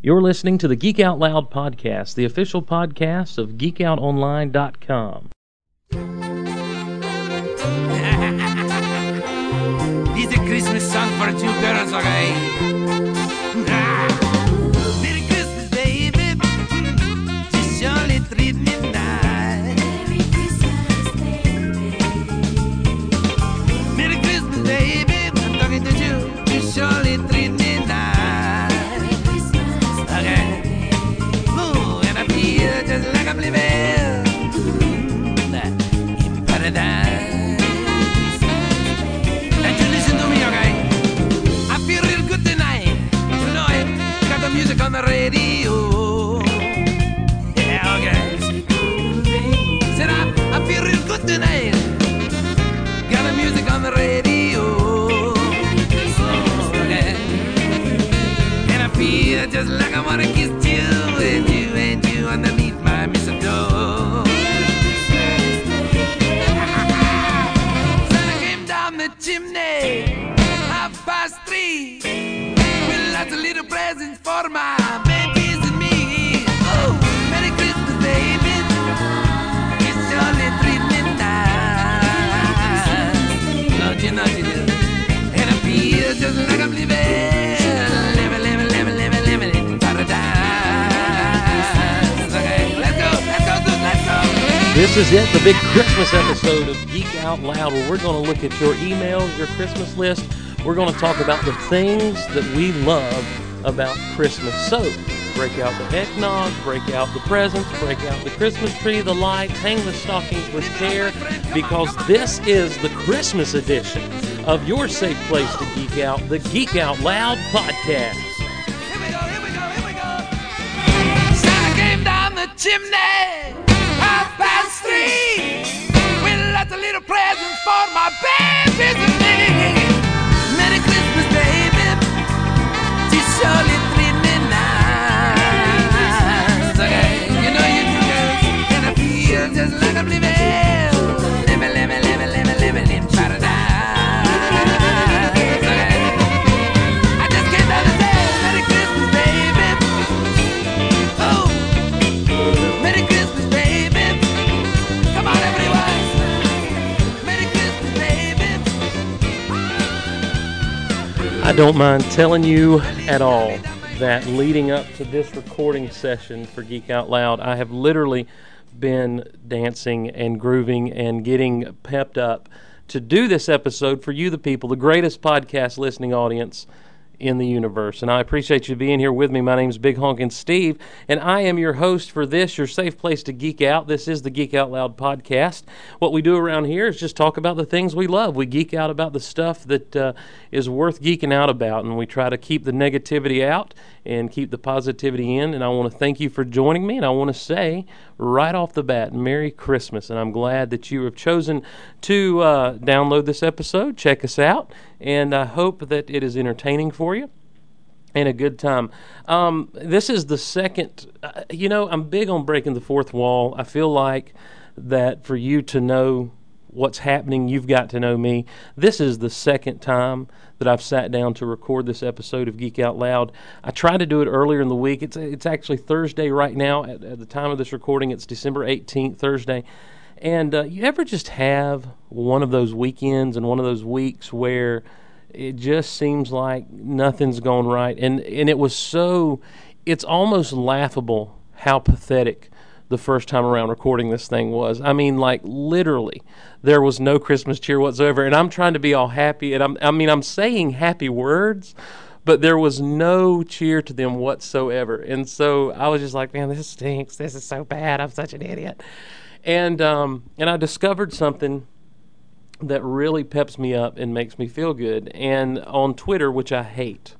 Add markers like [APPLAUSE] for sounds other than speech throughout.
You're listening to the Geek Out Loud podcast, the official podcast of geekoutonline.com. [LAUGHS] This is a Christmas song for two girls, okay? Feel just This is it, the big Christmas episode of Geek Out Loud, where we're going to look at your emails, your Christmas list. We're going to talk about the things that we love about Christmas. So, break out the eggnog, break out the presents, break out the Christmas tree, the lights, hang the stockings with care, because this is the Christmas edition of your safe place to geek out, the Geek Out Loud podcast. Here we go, here we go, here we go. Santa came down the chimney, three, with lots little presents for my babies I don't mind telling you at all that leading up to this recording session for Geek Out Loud, I have literally been dancing and grooving and getting pepped up to do this episode for you, the people, the greatest podcast listening audience in the universe. And I appreciate you being here with me. My name is Big Honkin' Steve, and I am your host for this, your safe place to geek out. This is the Geek Out Loud podcast. What we do around here is just talk about the things we love. We geek out about the stuff that uh, is worth geeking out about, and we try to keep the negativity out and keep the positivity in. And I want to thank you for joining me, and I want to say right off the bat, Merry Christmas. And I'm glad that you have chosen to uh, download this episode, check us out, and I hope that it is entertaining for you and a good time. Um, this is the second, uh, you know, I'm big on breaking the fourth wall. I feel like that for you to know what's happening, you've got to know me. This is the second time that I've sat down to record this episode of Geek Out Loud. I tried to do it earlier in the week. It's it's actually Thursday right now. At, at the time of this recording, it's December 18th, Thursday. And uh, you ever just have one of those weekends and one of those weeks where it just seems like nothing's gone right, and and it was so, it's almost laughable how pathetic the first time around recording this thing was. I mean, like literally, there was no Christmas cheer whatsoever, and I'm trying to be all happy, and I'm I mean I'm saying happy words. But there was no cheer to them whatsoever. And so I was just like, man, this stinks. This is so bad. I'm such an idiot and um, and I discovered something that really peps me up and makes me feel good. And on Twitter, which I hate,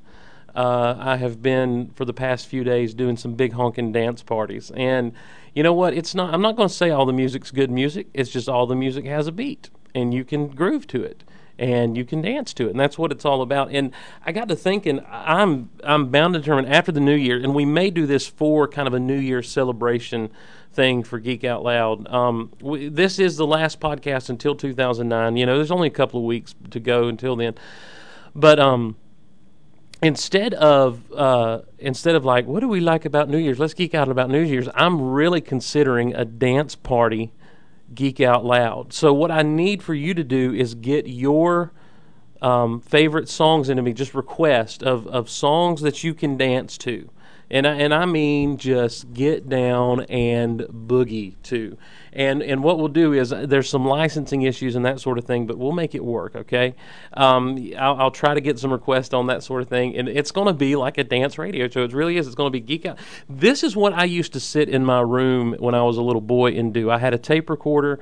uh, I have been for the past few days doing some big honking dance parties. And you know what? It's not. I'm not going to say all the music's good music. It's just all the music has a beat, and you can groove to it and you can dance to it, and that's what it's all about. And I got to thinking, I'm I'm bound to determine after the new year, and we may do this for kind of a New Year celebration thing for Geek Out Loud. Um, we, this is the last podcast until 2009. You know, there's only a couple of weeks to go until then, but um, instead of uh, instead of like what do we like about New Year's? Let's geek out about New Year's. I'm really considering a dance party geek out loud. So what I need for you to do is get your um, favorite songs into me. Just request of of songs that you can dance to. And I, and I mean just get down and boogie too. And and what we'll do is uh, there's some licensing issues and that sort of thing, but we'll make it work. Okay, um, I'll, I'll try to get some requests on that sort of thing, and it's going to be like a dance radio show. It really is. It's going to be geek out. This is what I used to sit in my room when I was a little boy and do. I had a tape recorder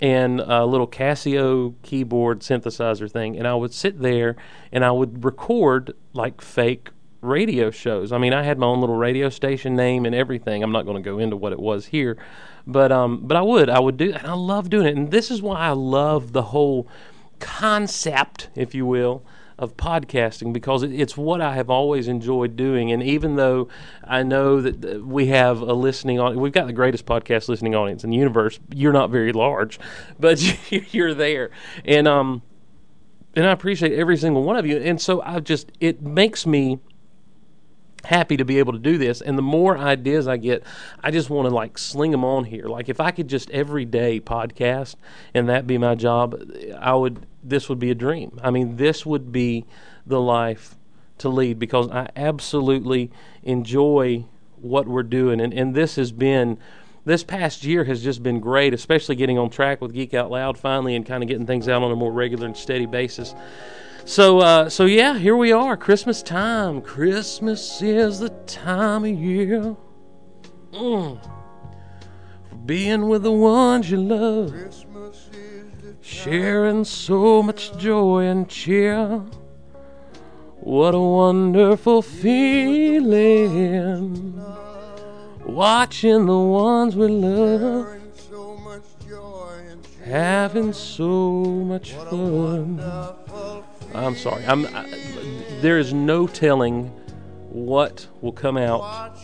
and a little Casio keyboard synthesizer thing, and I would sit there and I would record like fake radio shows. I mean, I had my own little radio station name and everything. I'm not going to go into what it was here, but um, but I would, I would do, and I love doing it. And this is why I love the whole concept, if you will, of podcasting because it, it's what I have always enjoyed doing. And even though I know that we have a listening on, we've got the greatest podcast listening audience in the universe. You're not very large, [LAUGHS] but you're there, and um, and I appreciate every single one of you. And so I just, it makes me happy to be able to do this. And the more ideas i get i just want to like sling them on here. Like if i could just every day podcast and that be my job i would this would be a dream. I mean this would be the life to lead because i absolutely enjoy what we're doing. And, and this has been this past year has just been great especially getting on track with geek out loud finally and kind of getting things out on a more regular and steady basis so, uh, so yeah, here we are, Christmas time. Christmas is the time of year mm. for being with the ones you love, sharing so much joy and cheer. What a wonderful feeling watching the ones we love having so much fun. I'm sorry. I'm. I, there is no telling what will come out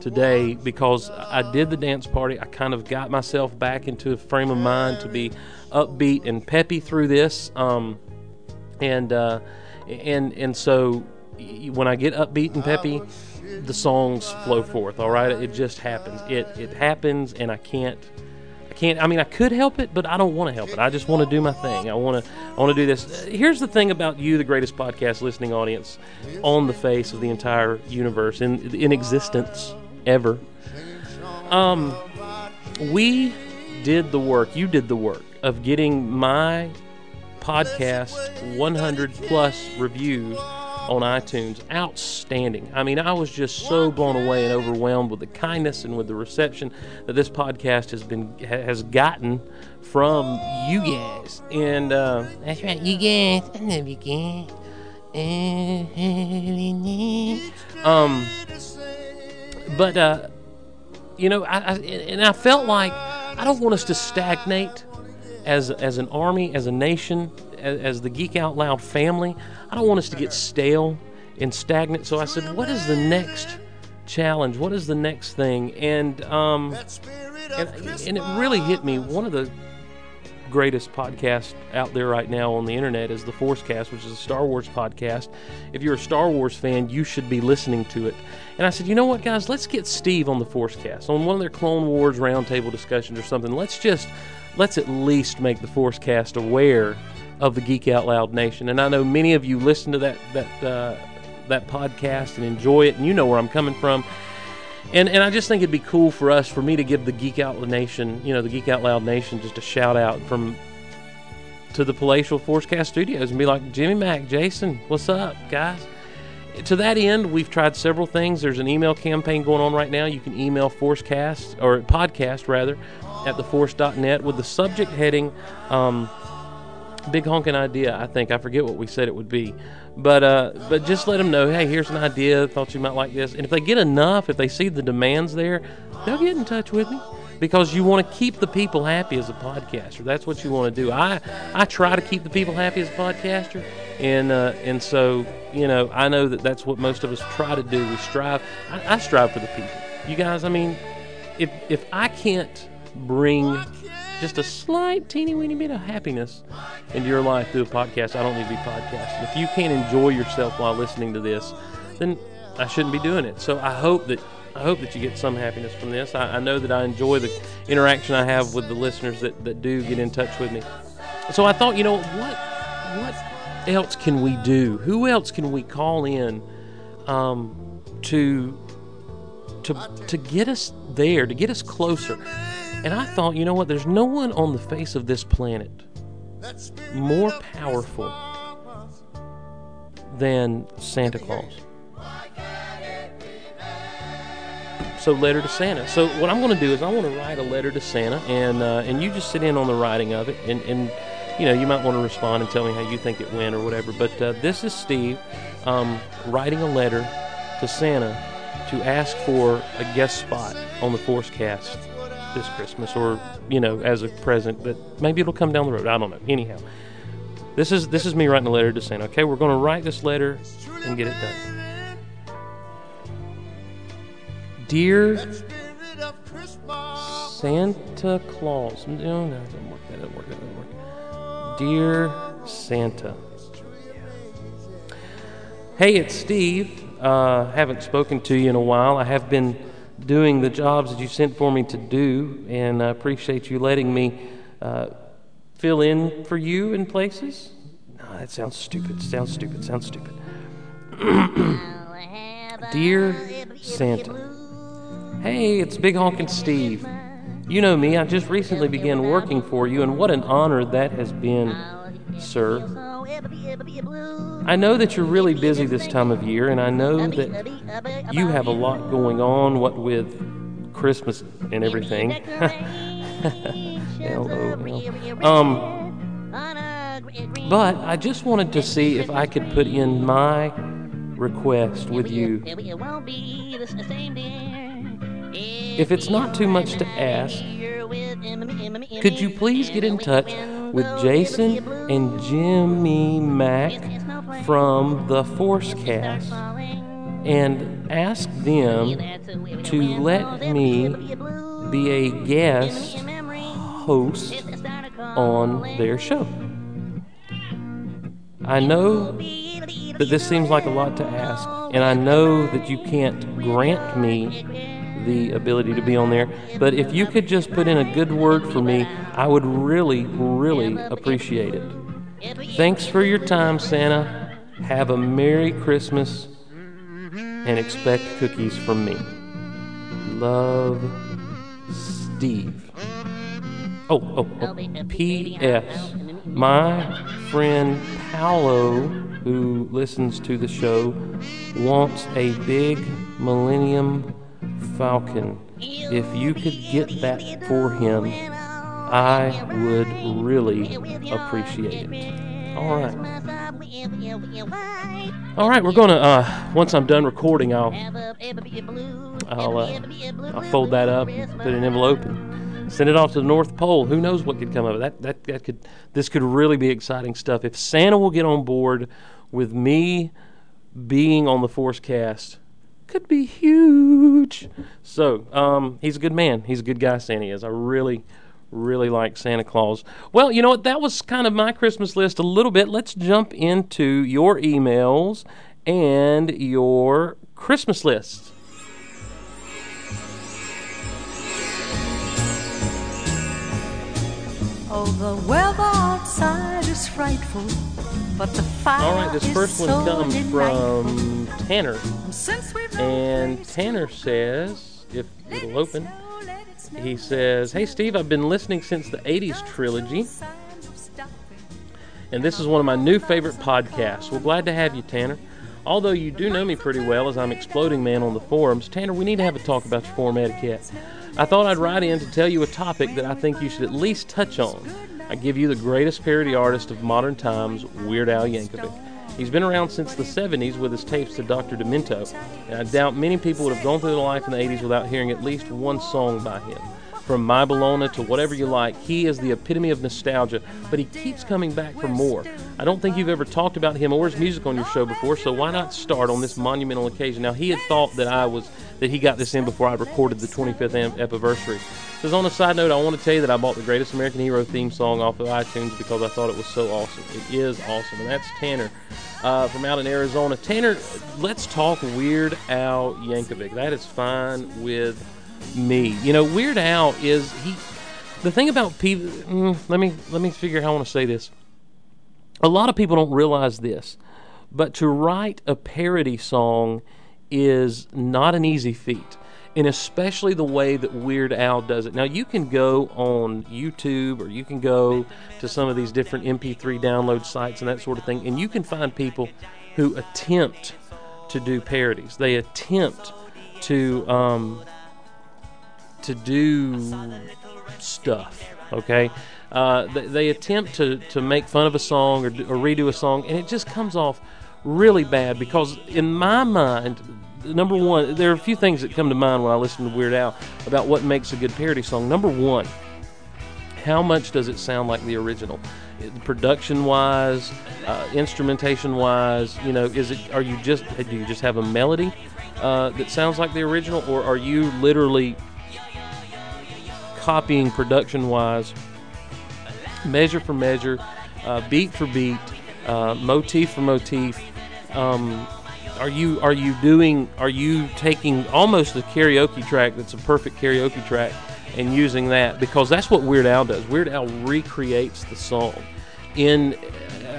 today because I did the dance party. I kind of got myself back into a frame of mind to be upbeat and peppy through this. Um, and uh, and and so when I get upbeat and peppy, the songs flow forth. All right, it just happens. It it happens, and I can't can't. I mean, I could help it, but I don't want to help it. I just want to do my thing. I want to. I want to do this. Here's the thing about you, the greatest podcast listening audience on the face of the entire universe in in existence ever. Um, we did the work. You did the work of getting my podcast 100 plus reviews on iTunes. Outstanding. I mean, I was just so blown away and overwhelmed with the kindness and with the reception that this podcast has been has gotten from you guys. And uh, that's right, you guys. I love you guys. Um, but uh, you know, I, I and I felt like I don't want us to stagnate as as an army, as a nation, as, as the Geek Out Loud family. I don't want us to get stale and stagnant. So I said, what is the next challenge? What is the next thing? And um, and, and it really hit me. One of the greatest podcasts out there right now on the internet is the Forcecast, which is a Star Wars podcast. If you're a Star Wars fan, you should be listening to it. And I said, you know what, guys? Let's get Steve on the Forcecast on one of their Clone Wars roundtable discussions or something. Let's just let's at least make the Forcecast aware of the Geek Out Loud Nation. And I know many of you listen to that that uh, that podcast and enjoy it, and you know where I'm coming from. And and I just think it'd be cool for us, for me to give the Geek Out Loud Nation, you know, the Geek Out Loud Nation, just a shout out from to the Palatial Forcecast Studios and be like, Jimmy Mac, Jason, what's up, guys? To that end, we've tried several things. There's an email campaign going on right now. You can email Forcecast or podcast rather at theforce.net with the subject heading um, big honking idea. I think I forget what we said it would be, but uh, but just let them know. Hey, here's an idea. Thought you might like this. And if they get enough, if they see the demands there, they'll get in touch with me because you want to keep the people happy as a podcaster. That's what you want to do. I I try to keep the people happy as a podcaster, and uh, and so you know I know that that's what most of us try to do. We strive. I, I strive for the people. You guys, I mean, if if I can't bring just a slight teeny weeny bit of happiness into your life through a podcast, I don't need to be podcasting. If you can't enjoy yourself while listening to this, then I shouldn't be doing it. So I hope that I hope that you get some happiness from this. I, I know that I enjoy the interaction I have with the listeners that, that do get in touch with me. So I thought, you know, what what else can we do? Who else can we call in um, to to to get us there, to get us closer? And I thought, you know what? There's no one on the face of this planet more powerful than Santa Claus. So letter to Santa. So what I'm going to do is I want to write a letter to Santa, and uh, and you just sit in on the writing of it, and and you know you might want to respond and tell me how you think it went or whatever. But uh, this is Steve um, writing a letter to Santa to ask for a guest spot on the Force Cast this Christmas, or you know as a present. But maybe it'll come down the road. I don't know. Anyhow, this is this is me writing a letter to Santa. Okay, we're going to write this letter and get it done. Dear Santa Claus. No, no, that doesn't work. That doesn't work. That doesn't work. Dear Santa. Hey, it's Steve. Uh, haven't spoken to you in a while. I have been doing the jobs that you sent for me to do, and I appreciate you letting me uh, fill in for you in places. No, that sounds stupid. Sounds stupid. Sounds stupid. [COUGHS] Dear Santa. Hey, it's Big Honkin' Steve. You know me, I just recently began working for you, and what an honor that has been, sir. I know that you're really busy this time of year, and I know that you have a lot going on, what with Christmas and everything. [LAUGHS] Um, but I just wanted to see if I could put in my request with you. If it's not too much to ask, could you please get in touch with Jason and Jimmy Mac from the Forcecast and ask them to let me be a guest host on their show? I know that this seems like a lot to ask, and I know that you can't grant me the ability to be on there. But if you could just put in a good word for me, I would really, really appreciate it. Thanks for your time, Santa. Have a Merry Christmas and expect cookies from me. Love, Steve. Oh, oh, oh. P.S. My friend Paolo, who listens to the show, wants a big Millennium Falcon. If you could get that for him, I would really appreciate it. All right. All right, we're gonna. Uh, once I'm done recording, I'll I'll uh, I'll fold that up, put it in an envelope, and send it off to the North Pole. Who knows what could come of it? That that that could this could really be exciting stuff. If Santa will get on board with me being on the Force Cast, could be huge. So um, he's a good man. He's a good guy. Santa is. I really really like Santa Claus. Well, you know what? That was kind of my Christmas list a little bit. Let's jump into your emails and your Christmas list. Oh, the weather outside is frightful, but the fire All right, this first one comes from Tanner. Since we've And Tanner says, if it'll open, he says, Hey Steve, I've been listening since the 80s trilogy, and this is one of my new favorite podcasts. Well, glad to have you, Tanner. Although you do know me pretty well as I'm exploding man on the forums, Tanner, we need to have a talk about your forum etiquette. I thought I'd write in to tell you a topic that I think you should at least touch on. I give you the greatest parody artist of modern times, Weird Al Yankovic. He's been around since the 70s with his tapes to Dr. Demento, and I doubt many people would have gone through their life in the 80s without hearing at least one song by him. From My Bologna to whatever you like, he is the epitome of nostalgia, but he keeps coming back for more. I don't think you've ever talked about him or his music on your show before, so why not start on this monumental occasion? Now, he had thought that I was that he got this in before I recorded the 25th anniversary. Says on a side note, I want to tell you that I bought the Greatest American Hero theme song off of iTunes because I thought it was so awesome. It is awesome, and that's Tanner uh, from out in Arizona. Tanner, let's talk Weird Al Yankovic. That is fine with me. You know, Weird Al is he. The thing about people, mm, let me let me figure how I want to say this. A lot of people don't realize this, but to write a parody song is not an easy feat and especially the way that Weird Al does it. Now, you can go on YouTube or you can go to some of these different MP3 download sites and that sort of thing, and you can find people who attempt to do parodies. They attempt to um, to do stuff. Okay, uh, they, they attempt to, to make fun of a song or, or redo a song, and it just comes off really bad because in my mind number one, there are a few things that come to mind when I listen to Weird Al about what makes a good parody song. Number one, how much does it sound like the original? Production wise, uh, instrumentation wise, you know, is it? Are you just do you just have a melody uh, that sounds like the original, or are you literally copying production wise, measure for measure, uh, beat for beat, uh, motif for motif? Um, are you are you doing are you taking almost a karaoke track that's a perfect karaoke track and using that because that's what Weird Al does. Weird Al recreates the song in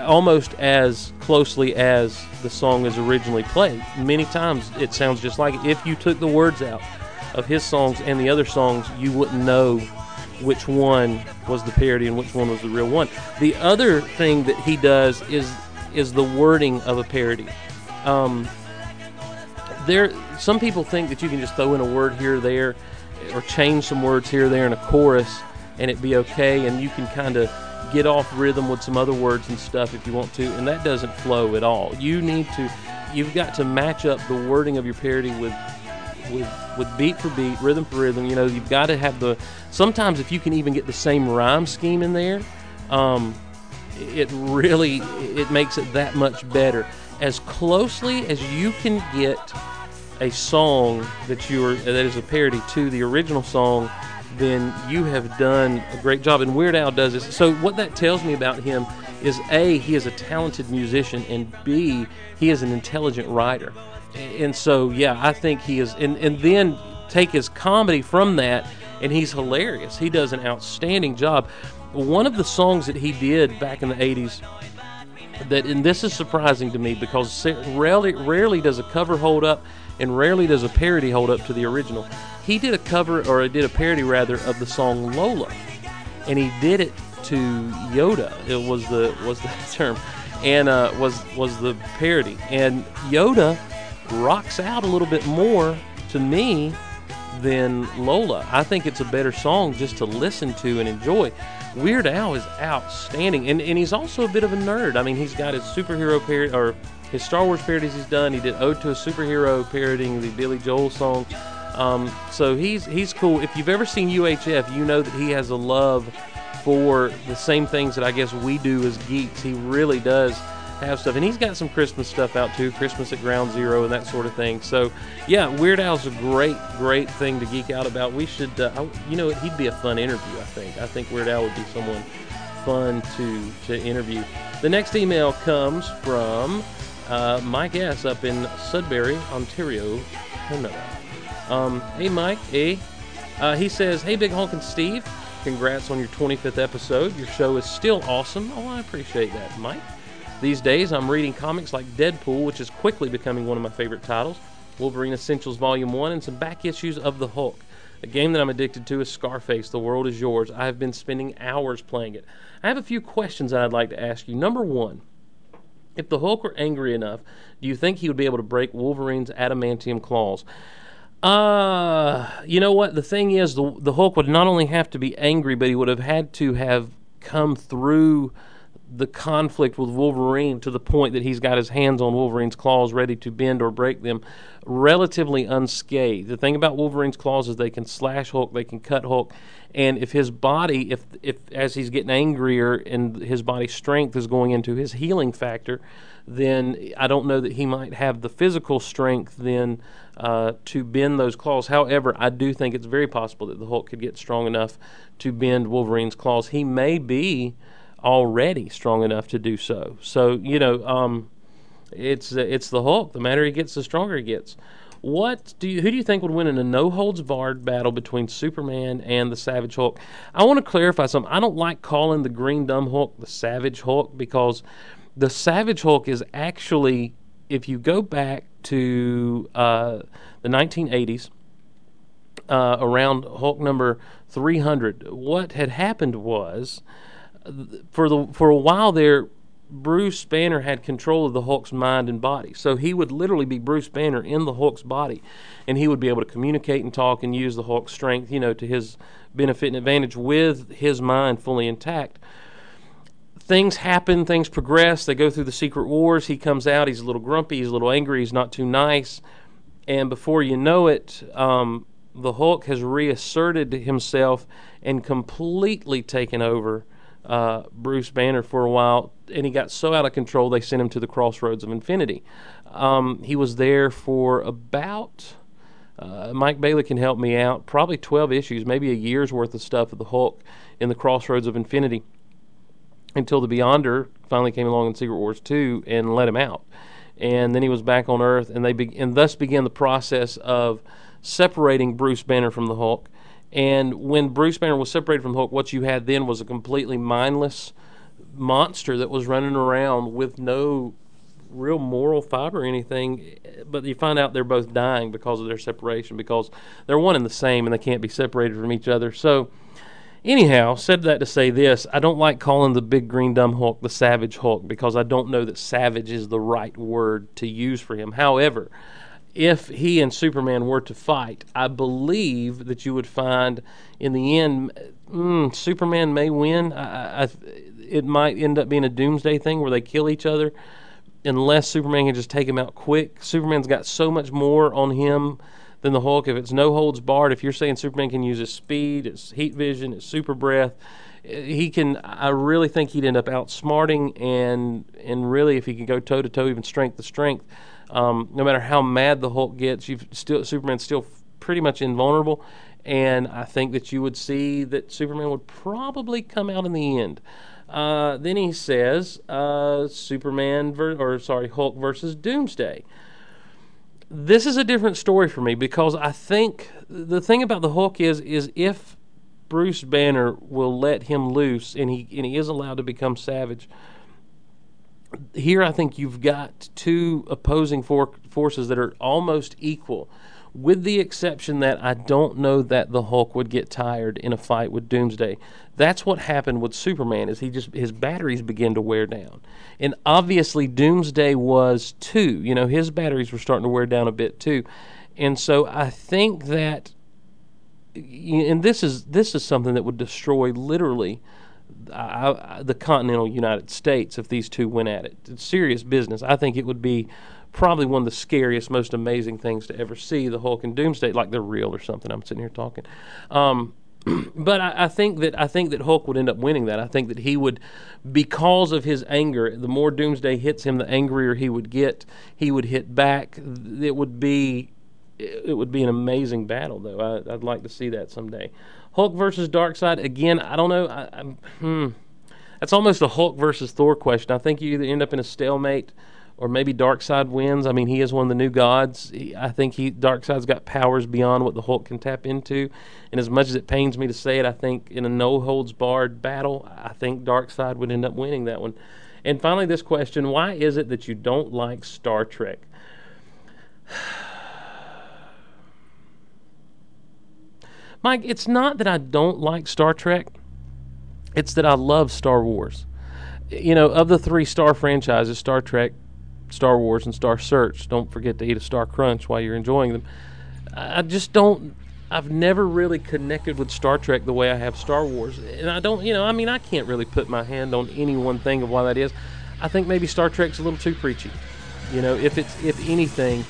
almost as closely as the song is originally played. Many times it sounds just like it. If you took the words out of his songs and the other songs, you wouldn't know which one was the parody and which one was the real one. The other thing that he does is is the wording of a parody. Um, there, some people think that you can just throw in a word here or there, or change some words here or there in a chorus, and it be okay, and you can kind of get off rhythm with some other words and stuff if you want to, and that doesn't flow at all. You need to, you've got to match up the wording of your parody with with with beat for beat, rhythm for rhythm. You know, you've got to have the. Sometimes if you can even get the same rhyme scheme in there, um, it really it makes it that much better. As closely as you can get a song that you are that is a parody to the original song, then you have done a great job. And Weird Al does this. So what that tells me about him is a he is a talented musician, and b he is an intelligent writer. And so yeah, I think he is. And and then take his comedy from that, and he's hilarious. He does an outstanding job. One of the songs that he did back in the '80s that and this is surprising to me because rarely rarely does a cover hold up and rarely does a parody hold up to the original. He did a cover or did a parody rather of the song Lola, and he did it to Yoda. It was the was the [LAUGHS] term, and uh, was was the parody. And Yoda rocks out a little bit more to me than Lola. I think it's a better song just to listen to and enjoy. Weird Al is outstanding, and, and he's also a bit of a nerd. I mean, he's got his superhero parody or his Star Wars parodies he's done. He did Ode to a Superhero parodying the Billy Joel song. Um, so he's he's cool. If you've ever seen UHF, you know that he has a love for the same things that I guess we do as geeks. He really does have stuff, and he's got some Christmas stuff out too, Christmas at Ground Zero and that sort of thing. So yeah, Weird Al's a great, great thing to geek out about. We should, uh, I, you know, he'd be a fun interview. I think. I think Weird Al would be someone fun to to interview. The next email comes from uh, Mike S. up in Sudbury, Ontario, Canada. Um, hey, Mike. Hey. Uh, he says, Hey, Big Honkin' Steve. Congrats on your 25th episode. Your show is still awesome. Oh, I appreciate that, Mike. These days, I'm reading comics like Deadpool, which is quickly becoming one of my favorite titles, Wolverine Essentials Volume 1, and some back issues of The Hulk. A game that I'm addicted to is Scarface, The World is Yours. I have been spending hours playing it. I have a few questions that I'd like to ask you. Number one, if the Hulk were angry enough, do you think he would be able to break Wolverine's adamantium claws? Uh, you know what? The thing is, the, the Hulk would not only have to be angry, but he would have had to have come through the conflict with Wolverine to the point that he's got his hands on Wolverine's claws ready to bend or break them relatively unscathed. The thing about Wolverine's claws is they can slash Hulk, they can cut Hulk, and if his body if if as he's getting angrier and his body strength is going into his healing factor, then I don't know that he might have the physical strength then uh, to bend those claws. However, I do think it's very possible that the Hulk could get strong enough to bend Wolverine's claws. He may be already strong enough to do so. So you know, um, it's it's the Hulk. The madder he gets, the stronger he gets. What do you? Who do you think would win in a no holds barred battle between Superman and the Savage Hulk? I want to clarify something. I don't like calling the Green Dumb Hulk the Savage Hulk because the Savage Hulk is actually, if you go back to uh, the 1980s, uh, around Hulk number 300, what had happened was for the for a while there, Bruce Banner had control of the Hulk's mind and body. So he would literally be Bruce Banner in the Hulk's body, and he would be able to communicate and talk and use the Hulk's strength, you know, to his benefit and advantage with his mind fully intact. Things happen, things progress. They go through the secret wars. He comes out. He's a little grumpy. He's a little angry. He's not too nice. And before you know it, um, the Hulk has reasserted himself and completely taken over uh, Bruce Banner for a while, and he got so out of control they sent him to the Crossroads of Infinity. Um, he was there for about. Uh, Mike Bailey can help me out. Probably 12 issues, maybe a year's worth of stuff of the Hulk in the Crossroads of Infinity until the Beyonder finally came along in Secret Wars 2 and let him out. And then he was back on Earth, and they be- and thus began the process of separating Bruce Banner from the Hulk and when Bruce Banner was separated from Hulk, what you had then was a completely mindless monster that was running around with no real moral fiber or anything. But you find out they're both dying because of their separation, because they're one and the same and they can't be separated from each other. So, anyhow, said that to say this I don't like calling the big green dumb Hulk the Savage Hulk because I don't know that savage is the right word to use for him. However, if he and Superman were to fight, I believe that you would find in the end, mm, Superman may win. I, I, it might end up being a doomsday thing where they kill each other, unless Superman can just take him out quick. Superman's got so much more on him than the Hulk. If it's no holds barred, if you're saying Superman can use his speed, his heat vision, his super breath, he can. I really think he'd end up outsmarting and and really, if he can go toe to toe, even strength to strength um, no matter how mad the Hulk gets, you still Superman's still pretty much invulnerable, and I think that you would see that Superman would probably come out in the end. Uh, then he says uh, Superman ver- or sorry Hulk versus Doomsday. This is a different story for me because I think the thing about the Hulk is is if Bruce Banner will let him loose and he and he is allowed to become savage here I think you've got two opposing for- forces that are almost equal, with the exception that I don't know that the Hulk would get tired in a fight with Doomsday. That's what happened with Superman is he just his batteries begin to wear down. And obviously Doomsday was too. You know, his batteries were starting to wear down a bit too. And so I think that and this is this is something that would destroy literally I, I, the continental United States if these two went at it. It's serious business. I think it would be probably one of the scariest, most amazing things to ever see the Hulk and Doomsday, like they're real or something. I'm sitting here talking. Um, [CLEARS THROAT] but I, I, think that I think that Hulk would end up winning that. I think that he would, because of his anger, the more Doomsday hits him, the angrier he would get. He would hit back. It would be, it would be an amazing battle, though. I, I'd like to see that someday. Hulk versus Darkseid again. I don't know. I, I, hmm. That's almost a Hulk versus Thor question. I think you either end up in a stalemate, or maybe Darkseid wins. I mean, he is one of the new gods. He, I think he Darkseid's got powers beyond what the Hulk can tap into. And as much as it pains me to say it, I think in a no holds barred battle, I think Darkseid would end up winning that one. And finally, this question: Why is it that you don't like Star Trek? Mike, it's not that I don't like Star Trek, it's that I love Star Wars. You know, of the three Star franchises, Star Trek, Star Wars, and Star Search, don't forget to eat a Star Crunch while you're enjoying them. I just don't. I've never really connected with Star Trek the way I have Star Wars, and I don't, you know, I mean, I can't really put my hand on any one thing of why that is. I think maybe Star Trek's a little too preachy. You know, if it's if anything,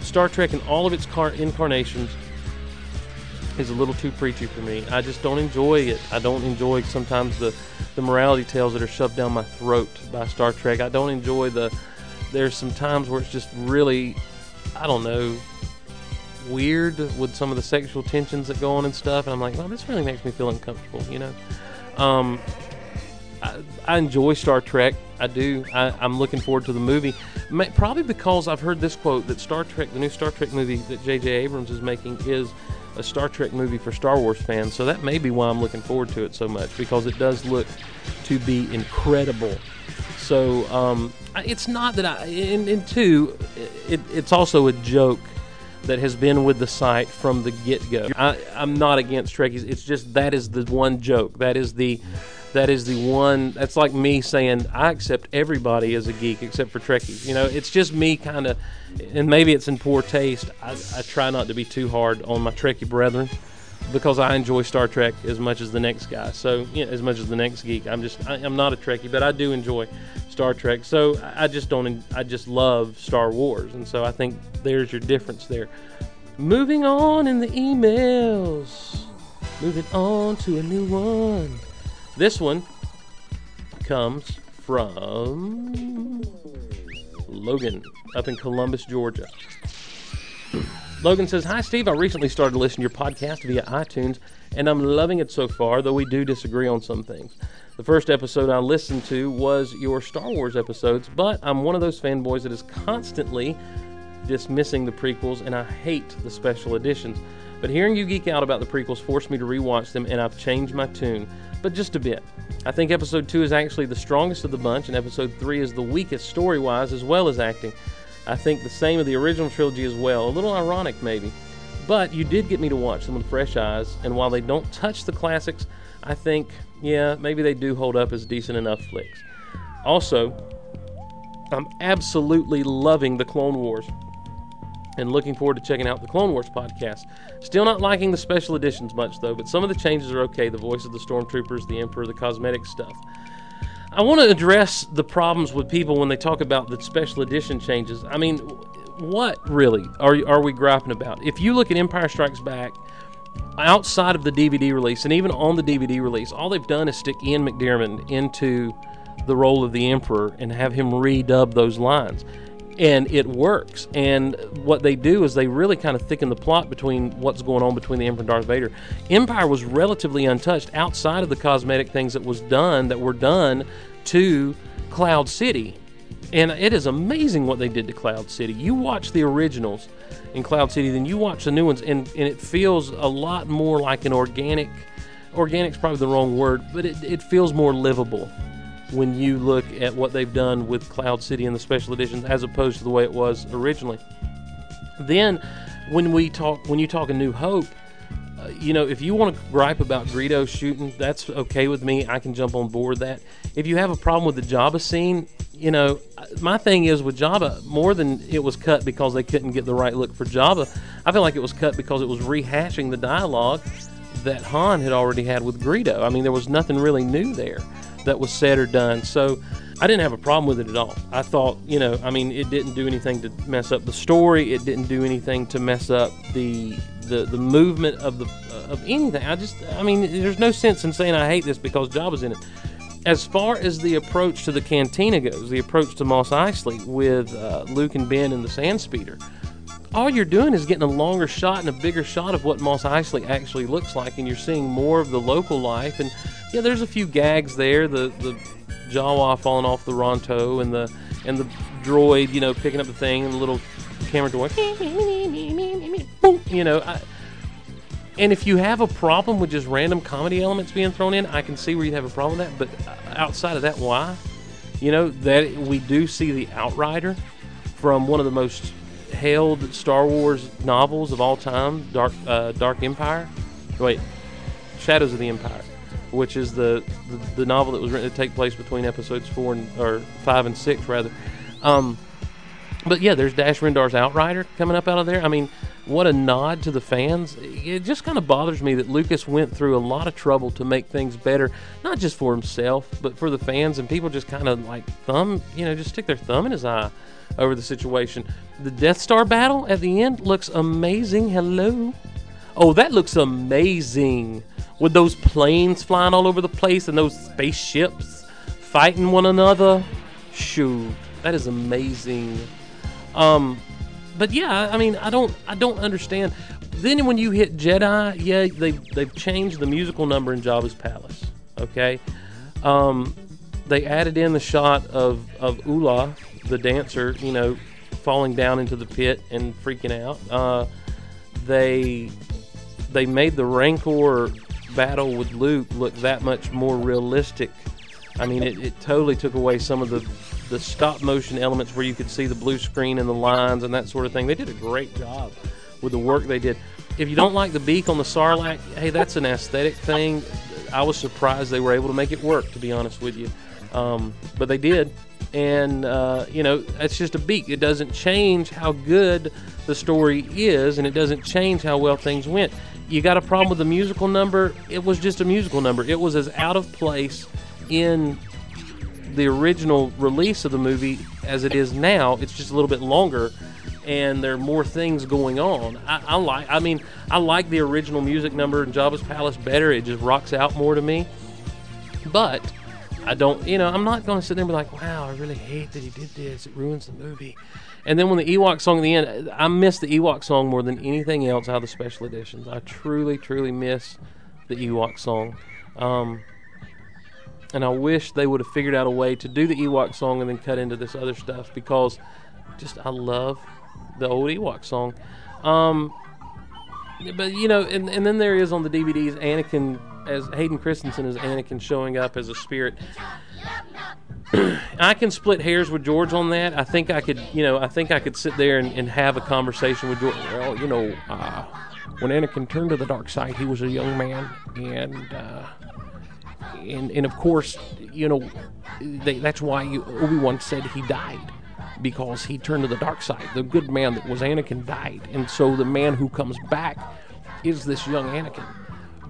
Star Trek in all of its car- incarnations is a little too preachy for me. I just don't enjoy it. I don't enjoy sometimes the the morality tales that are shoved down my throat by Star Trek. I don't enjoy the. There's some times where it's just really, I don't know, weird with some of the sexual tensions that go on and stuff. And I'm like, well, this really makes me feel uncomfortable, you know. Um, I, I enjoy Star Trek. I do. I, I'm looking forward to the movie. Ma- Probably because I've heard this quote that Star Trek, the new Star Trek movie that J.J. Abrams is making, is a Star Trek movie for Star Wars fans. So that may be why I'm looking forward to it so much because it does look to be incredible. So um, it's not that I. And, and two, it, it's also a joke that has been with the site from the get go. I'm not against Trekkies. It's just that is the one joke. That is the that is the one. That's like me saying I accept everybody as a geek except for Trekkies. You know, it's just me kind of, and maybe it's in poor taste. I, I try not to be too hard on my Trekkie brethren because I enjoy Star Trek as much as the next guy. So, you know, as much as the next geek. I'm just, I, I'm not a Trekkie, but I do enjoy Star Trek. So I just don't, I just love Star Wars. And so I think there's your difference there. Moving on in the emails. Moving on to a new one. This one comes from Logan up in Columbus, Georgia. Logan says, Hi, Steve. I recently started listening to your podcast via iTunes, and I'm loving it so far, though we do disagree on some things. The first episode I listened to was your Star Wars episodes, but I'm one of those fanboys that is constantly dismissing the prequels, and I hate the special editions. But hearing you geek out about the prequels forced me to rewatch them, and I've changed my tune, but just a bit. I think episode 2 is actually the strongest of the bunch, and episode 3 is the weakest story wise as well as acting. I think the same of the original trilogy as well. A little ironic, maybe. But you did get me to watch them with fresh eyes, and while they don't touch the classics, I think, yeah, maybe they do hold up as decent enough flicks. Also, I'm absolutely loving the Clone Wars and looking forward to checking out the Clone Wars podcast. Still not liking the special editions much, though, but some of the changes are okay. The voice of the stormtroopers, the Emperor, the cosmetic stuff. I want to address the problems with people when they talk about the special edition changes. I mean, what really are, are we griping about? If you look at Empire Strikes Back, outside of the DVD release, and even on the DVD release, all they've done is stick Ian McDiarmid into the role of the Emperor and have him redub those lines. And it works. And what they do is they really kind of thicken the plot between what's going on between the Emperor and Darth Vader. Empire was relatively untouched outside of the cosmetic things that was done that were done to Cloud City. And it is amazing what they did to Cloud City. You watch the originals in Cloud City, then you watch the new ones, and, and it feels a lot more like an organic. Organic's probably the wrong word, but it, it feels more livable when you look at what they've done with Cloud City and the special editions as opposed to the way it was originally. Then, when we talk, when you talk a New Hope, uh, you know, if you want to gripe about Greedo shooting, that's okay with me. I can jump on board that. If you have a problem with the Jabba scene, you know, my thing is with Jabba, more than it was cut because they couldn't get the right look for Jabba, I feel like it was cut because it was rehashing the dialogue that Han had already had with Greedo. I mean, there was nothing really new there that was said or done. So I didn't have a problem with it at all. I thought, you know, I mean, it didn't do anything to mess up the story. It didn't do anything to mess up the the, the movement of the of anything. I just, I mean, there's no sense in saying I hate this because Jabba's in it. As far as the approach to the cantina goes, the approach to Mos Eisley with uh, Luke and Ben and the Sand Speeder, all you're doing is getting a longer shot and a bigger shot of what Mos Eisley actually looks like, and you're seeing more of the local life. And yeah, there's a few gags there. The the Jawa falling off the Ronto and the and the droid, you know, picking up the thing and the little camera door, you know. I, and if you have a problem with just random comedy elements being thrown in, I can see where you'd have a problem with that. But uh, outside of that, why? You know that we do see the Outrider from one of the most hailed Star Wars novels of all time, Dark uh, Dark Empire. Wait, Shadows of the Empire, which is the, the the novel that was written to take place between episodes four and or five and six rather. Um, but yeah, there's Dash Rendar's Outrider coming up out of there. I mean, what a nod to the fans. It just kind of bothers me that Lucas went through a lot of trouble to make things better, not just for himself, but for the fans. And people just kind of like thumb, you know, just stick their thumb in his eye over the situation. The Death Star battle at the end looks amazing. Hello. Oh, that looks amazing. With those planes flying all over the place and those spaceships fighting one another. Shoot, that is amazing. Um, but yeah, I mean, I don't, I don't understand. Then when you hit Jedi, yeah, they they've changed the musical number in Jabba's palace. Okay, um, they added in the shot of of Oola, the dancer, you know, falling down into the pit and freaking out. Uh, they they made the Rancor battle with Luke look that much more realistic. I mean, it, it totally took away some of the the stop motion elements where you could see the blue screen and the lines and that sort of thing. They did a great job with the work they did. If you don't like the beak on the Sarlacc, hey, that's an aesthetic thing. I was surprised they were able to make it work, to be honest with you. Um, but they did. And, uh, you know, it's just a beat. It doesn't change how good the story is, and it doesn't change how well things went. You got a problem with the musical number? It was just a musical number. It was as out of place in the original release of the movie as it is now. It's just a little bit longer, and there are more things going on. I, I like. I mean, I like the original music number in Jabba's Palace better. It just rocks out more to me. But I don't. You know, I'm not going to sit there and be like, "Wow, I really hate that he did this. It ruins the movie." And then when the Ewok song at the end, I miss the Ewok song more than anything else out of the special editions. I truly, truly miss the Ewok song. Um, and I wish they would have figured out a way to do the Ewok song and then cut into this other stuff because just I love the old Ewok song. Um, but you know, and, and then there is on the DVDs Anakin as Hayden Christensen as Anakin showing up as a spirit. [CLEARS THROAT] I can split hairs with George on that. I think I could, you know, I think I could sit there and, and have a conversation with George. Well, you know, uh, when Anakin turned to the dark side, he was a young man, and uh, and and of course, you know, they, that's why Obi Wan said he died because he turned to the dark side. The good man that was Anakin died, and so the man who comes back is this young Anakin.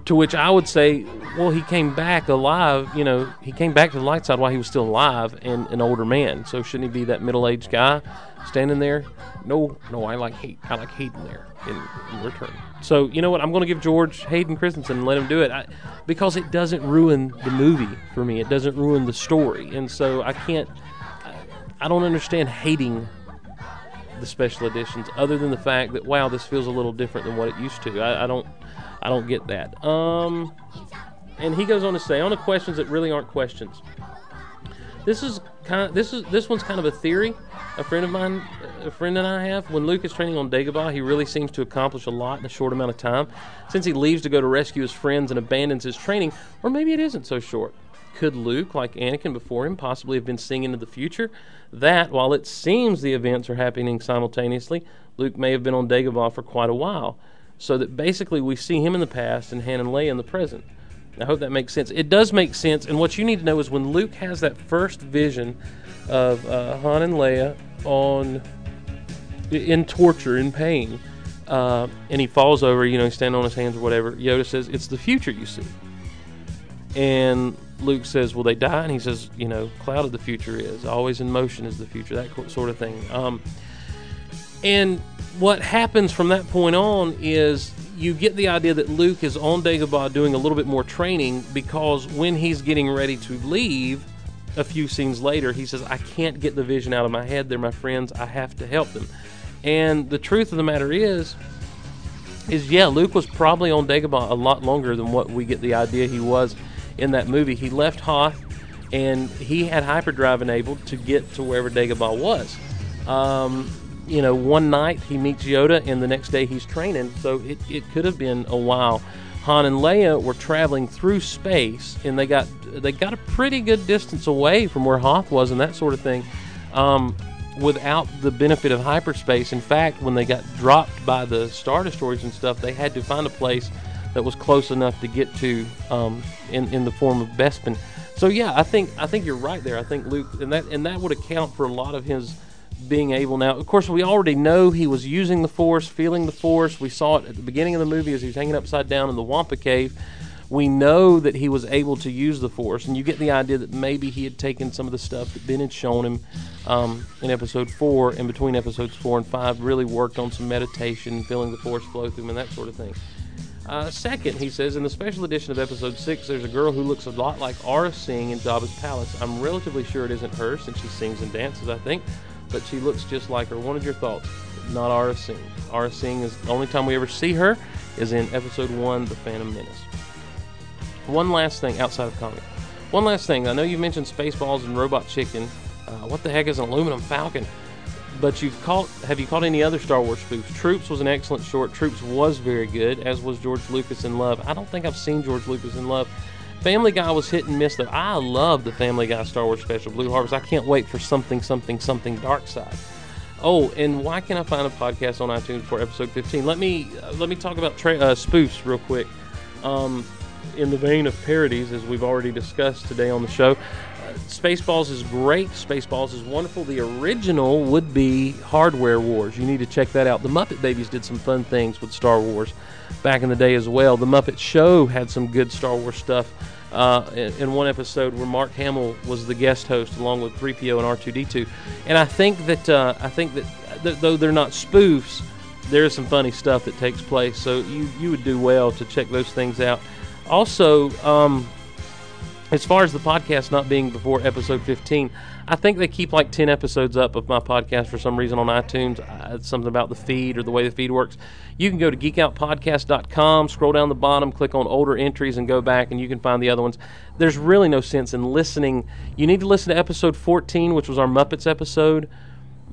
To which I would say, well, he came back alive. You know, he came back to the light side while he was still alive and an older man. So shouldn't he be that middle-aged guy standing there? No, no, I like hate. I like Hayden there in, in return. So you know what? I'm going to give George Hayden Christensen and let him do it I, because it doesn't ruin the movie for me. It doesn't ruin the story, and so I can't. I, don't understand hating the special editions other than the fact that wow, this feels a little different than what it used to. I, I don't. I don't get that. Um, and he goes on to say on the questions that really aren't questions. This is kind of, this is this one's kind of a theory. A friend of mine, a friend and I have. When Luke is training on Dagobah, he really seems to accomplish a lot in a short amount of time. Since he leaves to go to rescue his friends and abandons his training, or maybe it isn't so short. Could Luke, like Anakin before him, possibly have been seeing into the future? That, while it seems the events are happening simultaneously, Luke may have been on Dagobah for quite a while. So that basically we see him in the past and Han and Leia in the present. I hope that makes sense. It does make sense, and what you need to know is when Luke has that first vision of uh, Han and Leia on in torture, in pain, uh, and he falls over, you know, he's standing on his hands or whatever. Yoda says, "It's the future you see," and Luke says, "Will they die?" And he says, "You know, cloud of the future is always in motion is the future." That sort of thing. Um, and what happens from that point on is you get the idea that Luke is on Dagobah doing a little bit more training because when he's getting ready to leave, a few scenes later, he says, I can't get the vision out of my head. They're my friends. I have to help them. And the truth of the matter is, is yeah, Luke was probably on Dagobah a lot longer than what we get the idea he was in that movie. He left Hoth and he had hyperdrive enabled to get to wherever Dagobah was. Um, you know, one night he meets Yoda, and the next day he's training. So it, it could have been a while. Han and Leia were traveling through space, and they got they got a pretty good distance away from where Hoth was, and that sort of thing, um, without the benefit of hyperspace. In fact, when they got dropped by the star destroyers and stuff, they had to find a place that was close enough to get to um, in in the form of Bespin. So yeah, I think I think you're right there. I think Luke, and that and that would account for a lot of his being able now. Of course, we already know he was using the Force, feeling the Force. We saw it at the beginning of the movie as he was hanging upside down in the Wampa Cave. We know that he was able to use the Force, and you get the idea that maybe he had taken some of the stuff that Ben had shown him um, in Episode Four, and between Episodes Four and Five, really worked on some meditation, feeling the Force flow through him, and that sort of thing. Uh, second, he says, in the special edition of episode 6, there's a girl who looks a lot like Aurra Sing in Jabba's palace. I'm relatively sure it isn't her since she sings and dances, I think, but she looks just like her. What are your thoughts? Not Aurra Sing. Aurra Sing is the only time we ever see her is in episode 1, The Phantom Menace. One last thing outside of comic. One last thing. I know you mentioned Spaceballs and Robot Chicken. Uh, what the heck is an aluminum falcon? But you've caught have you caught any other Star Wars spoofs? Troops was an excellent short. Troops was very good, as was George Lucas in Love. I don't think I've seen George Lucas in Love. Family Guy was hit and miss though. I love the Family Guy Star Wars special, Blue Harvest. I can't wait for something, something, something Dark Side. Oh, and why can't I find a podcast on iTunes for episode 15? Let me uh, let me talk about tra- uh, spoofs real quick. Um, in the vein of parodies, as we've already discussed today on the show, Spaceballs is great. Spaceballs is wonderful. The original would be Hardware Wars. You need to check that out. The Muppet Babies did some fun things with Star Wars back in the day as well. The Muppet Show had some good Star Wars stuff. Uh, in, in one episode where Mark Hamill was the guest host along with 3PO and R2D2, and I think that uh, I think that th- though they're not spoofs, there is some funny stuff that takes place. So you you would do well to check those things out. Also, um, as far as the podcast not being before episode 15 i think they keep like 10 episodes up of my podcast for some reason on itunes. Uh, it's something about the feed or the way the feed works. You can go to geekoutpodcast.com scroll down the bottom click on older entries and go back and you can find the other ones. There's really no sense in listening. You need to listen to episode 14 which was our muppets episode.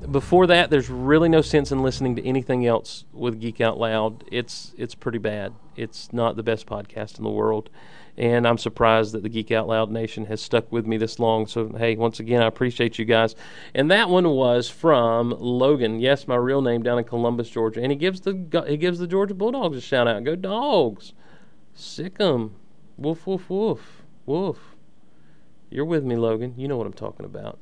Before that there's really no sense in listening to anything else with geek out loud. It's it's pretty bad. It's not the best podcast in the world and I'm surprised that the Geek Out Loud Nation has stuck with me this long. So, hey, once again, I appreciate you guys. And that one was from Logan. Yes, my real name down in Columbus, Georgia. And he gives the he gives the Georgia Bulldogs a shout out. Go dogs, sick 'em, woof woof woof woof. You're with me, Logan. You know what I'm talking about,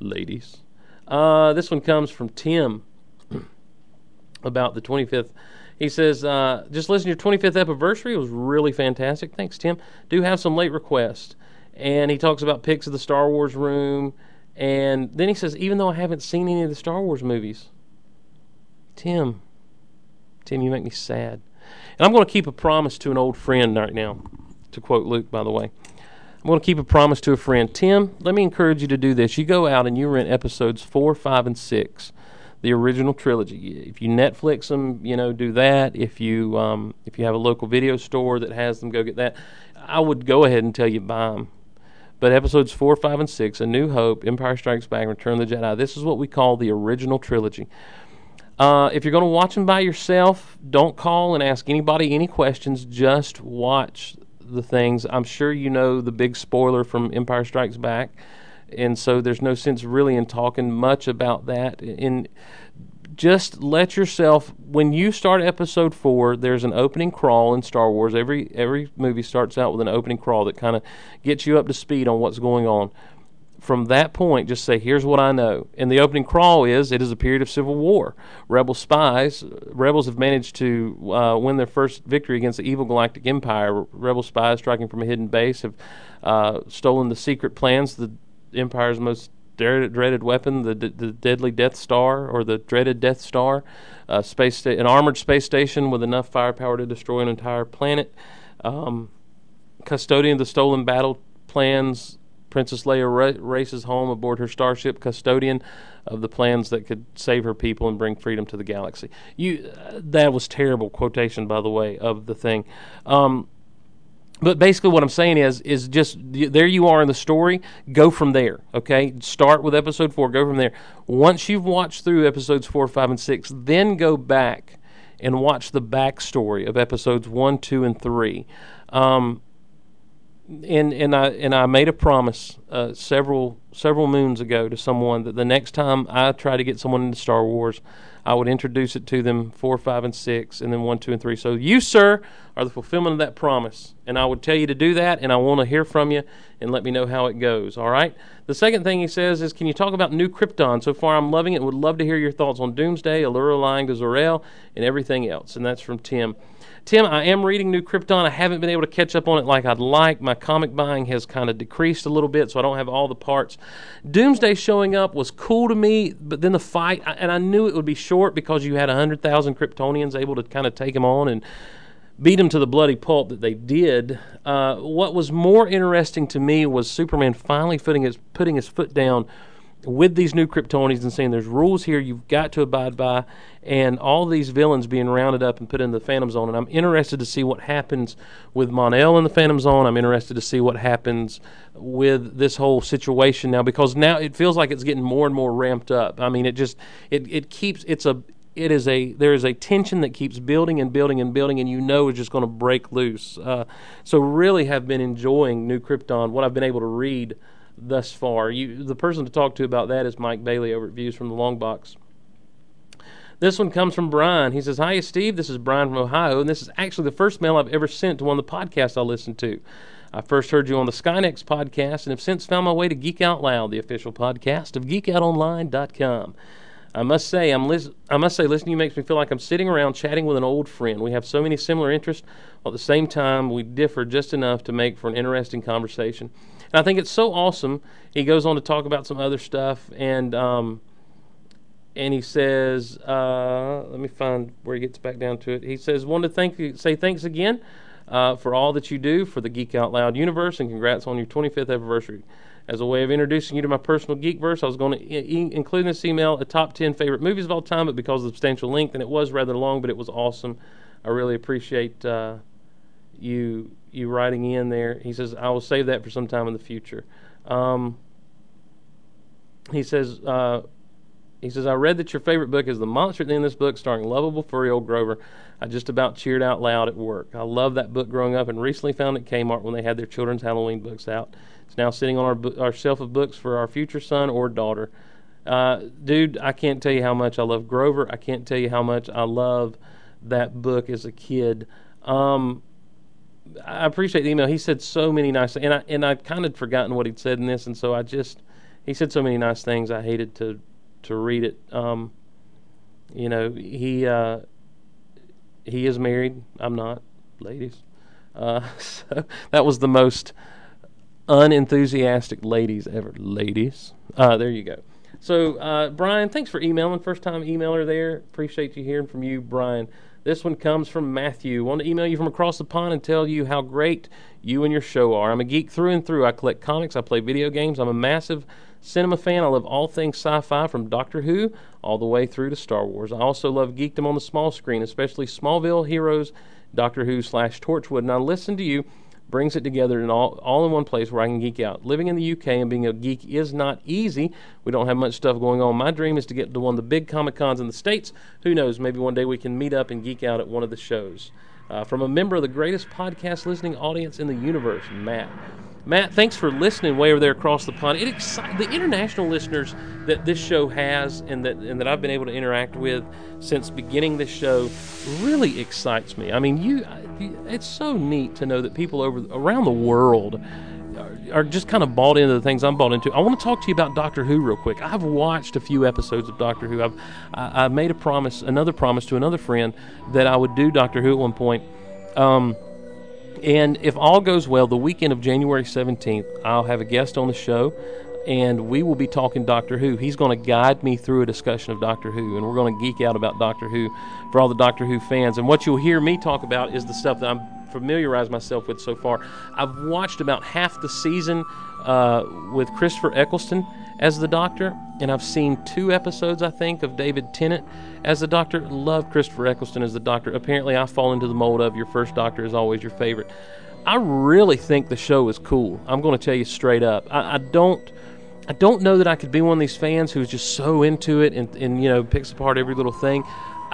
ladies. Uh, this one comes from Tim [CLEARS THROAT] about the 25th he says, uh, just listen to your 25th anniversary. It was really fantastic. Thanks, Tim. Do have some late requests. And he talks about pics of the Star Wars room. And then he says, even though I haven't seen any of the Star Wars movies, Tim, Tim, you make me sad. And I'm going to keep a promise to an old friend right now, to quote Luke, by the way. I'm going to keep a promise to a friend. Tim, let me encourage you to do this. You go out and you rent episodes four, five, and six the original trilogy. If you Netflix them, you know, do that. If you um, if you have a local video store that has them, go get that. I would go ahead and tell you buy them. But episodes four, five, and six, A New Hope, Empire Strikes Back, Return of the Jedi. This is what we call the original trilogy. Uh, if you're going to watch them by yourself, don't call and ask anybody any questions. Just watch the things. I'm sure you know the big spoiler from Empire Strikes Back and so there's no sense really in talking much about that. In just let yourself when you start episode four there's an opening crawl in star wars. Every every movie starts out with an opening crawl that kind of gets you up to speed on what's going on. From that point just say here's what i know. And the opening crawl is it is a period of civil war. Rebel spies rebels have managed to uh, win their first victory against the evil galactic empire. Rebel spies striking from a hidden base have uh, stolen the secret plans the Empire's most dreaded weapon, the the deadly Death Star or the dreaded Death Star, uh, space sta- an armored space station with enough firepower to destroy an entire planet. Um, custodian of the stolen battle plans. Princess Leia ra- races home aboard her starship, custodian of the plans that could save her people and bring freedom to the galaxy. You, uh, that was terrible quotation, by the way, of the thing. Um, but basically what i'm saying is is just there you are in the story. Go from there okay? Start with episode four go from there. Once you've watched through episodes four five and six then go back and watch the backstory of episodes one two and three. Um, and and I and I made a promise uh, several several moons ago to someone that the next time I try to get someone into Star Wars, I would introduce it to them four, five, and six, and then one, two, and three. So you, sir, are the fulfillment of that promise. And I would tell you to do that, and I want to hear from you and let me know how it goes. All right. The second thing he says is, can you talk about New Krypton? So far, I'm loving it. Would love to hear your thoughts on Doomsday, Alura lying to and everything else. And that's from Tim. Tim, I am reading New Krypton. I haven't been able to catch up on it like I'd like. My comic buying has kind of decreased a little bit, so I don't have all the parts. Doomsday showing up was cool to me, but then the fight, and I knew it would be short because you had 100,000 Kryptonians able to kind of take him on and beat him to the bloody pulp that they did. Uh, what was more interesting to me was Superman finally putting his, putting his foot down with these new Kryptonians and saying there's rules here you've got to abide by, and all these villains being rounded up and put in the Phantom Zone. And I'm interested to see what happens with Mon-El in the Phantom Zone. I'm interested to see what happens with this whole situation now because now it feels like it's getting more and more ramped up. I mean, it just it it keeps it's a it is a there is a tension that keeps building and building and building, and you know it's just going to break loose. Uh, so really have been enjoying New Krypton. What I've been able to read thus far. You, the person to talk to about that is Mike Bailey over at Views from the Long Box. This one comes from Brian. He says, Hi, Steve. This is Brian from Ohio, and this is actually the first mail I've ever sent to one of the podcasts I listen to. I first heard you on the Skynex podcast and have since found my way to Geek Out Loud, the official podcast of geekoutonline.com. I must say, I'm lis- I must say, listening to you makes me feel like I'm sitting around chatting with an old friend. We have so many similar interests, while at the same time we differ just enough to make for an interesting conversation. And I think it's so awesome. He goes on to talk about some other stuff, and um, and he says, uh, let me find where he gets back down to it. He says, "Want to thank you, say thanks again uh, for all that you do for the Geek Out Loud universe, and congrats on your 25th anniversary." As a way of introducing you to my personal geek verse, I was going to e- include in this email a top 10 favorite movies of all time, but because of the substantial length, and it was rather long, but it was awesome. I really appreciate uh, you you writing in there. He says, I will save that for some time in the future. Um, he says, uh, he says, I read that your favorite book is The Monster at the End of this book, starring lovable furry old Grover. I just about cheered out loud at work. I loved that book growing up and recently found it at Kmart when they had their children's Halloween books out. It's now sitting on our, our shelf of books for our future son or daughter. Uh, dude, I can't tell you how much I love Grover. I can't tell you how much I love that book as a kid. Um, I appreciate the email. He said so many nice and I and I'd kind of forgotten what he'd said in this, and so I just he said so many nice things. I hated to to read it. Um, you know, he uh, he is married. I'm not, ladies. Uh, [LAUGHS] so that was the most unenthusiastic ladies ever. Ladies, uh, there you go. So uh, Brian, thanks for emailing. First time emailer there. Appreciate you hearing from you, Brian. This one comes from Matthew. Want to email you from across the pond and tell you how great you and your show are. I'm a geek through and through. I collect comics. I play video games. I'm a massive cinema fan. I love all things sci-fi from Doctor Who all the way through to Star Wars. I also love geekdom on the small screen, especially Smallville, Heroes, Doctor Who slash Torchwood. And I listen to you brings it together in all, all in one place where I can geek out. Living in the UK and being a geek is not easy. We don't have much stuff going on. My dream is to get to one of the big Comic Cons in the States. Who knows? Maybe one day we can meet up and geek out at one of the shows. Uh, from a member of the greatest podcast listening audience in the universe, Matt. Matt, thanks for listening way over there across the pond. It exci- the international listeners that this show has and that and that I've been able to interact with since beginning this show really excites me. I mean, you, it's so neat to know that people over around the world are just kind of bought into the things I'm bought into. I want to talk to you about Doctor Who real quick. I've watched a few episodes of Doctor Who. I've I, I made a promise, another promise to another friend that I would do Doctor Who at one point. Um, and if all goes well, the weekend of January 17th, I'll have a guest on the show and we will be talking Doctor Who. He's going to guide me through a discussion of Doctor Who, and we're going to geek out about Doctor Who for all the Doctor Who fans. And what you'll hear me talk about is the stuff that I'm familiarized myself with so far. I've watched about half the season uh, with Christopher Eccleston as the Doctor, and I've seen two episodes, I think, of David Tennant as the Doctor. Love Christopher Eccleston as the Doctor. Apparently, I fall into the mold of your first Doctor is always your favorite. I really think the show is cool. I'm going to tell you straight up. I, I don't. I don't know that I could be one of these fans who's just so into it and, and you know picks apart every little thing.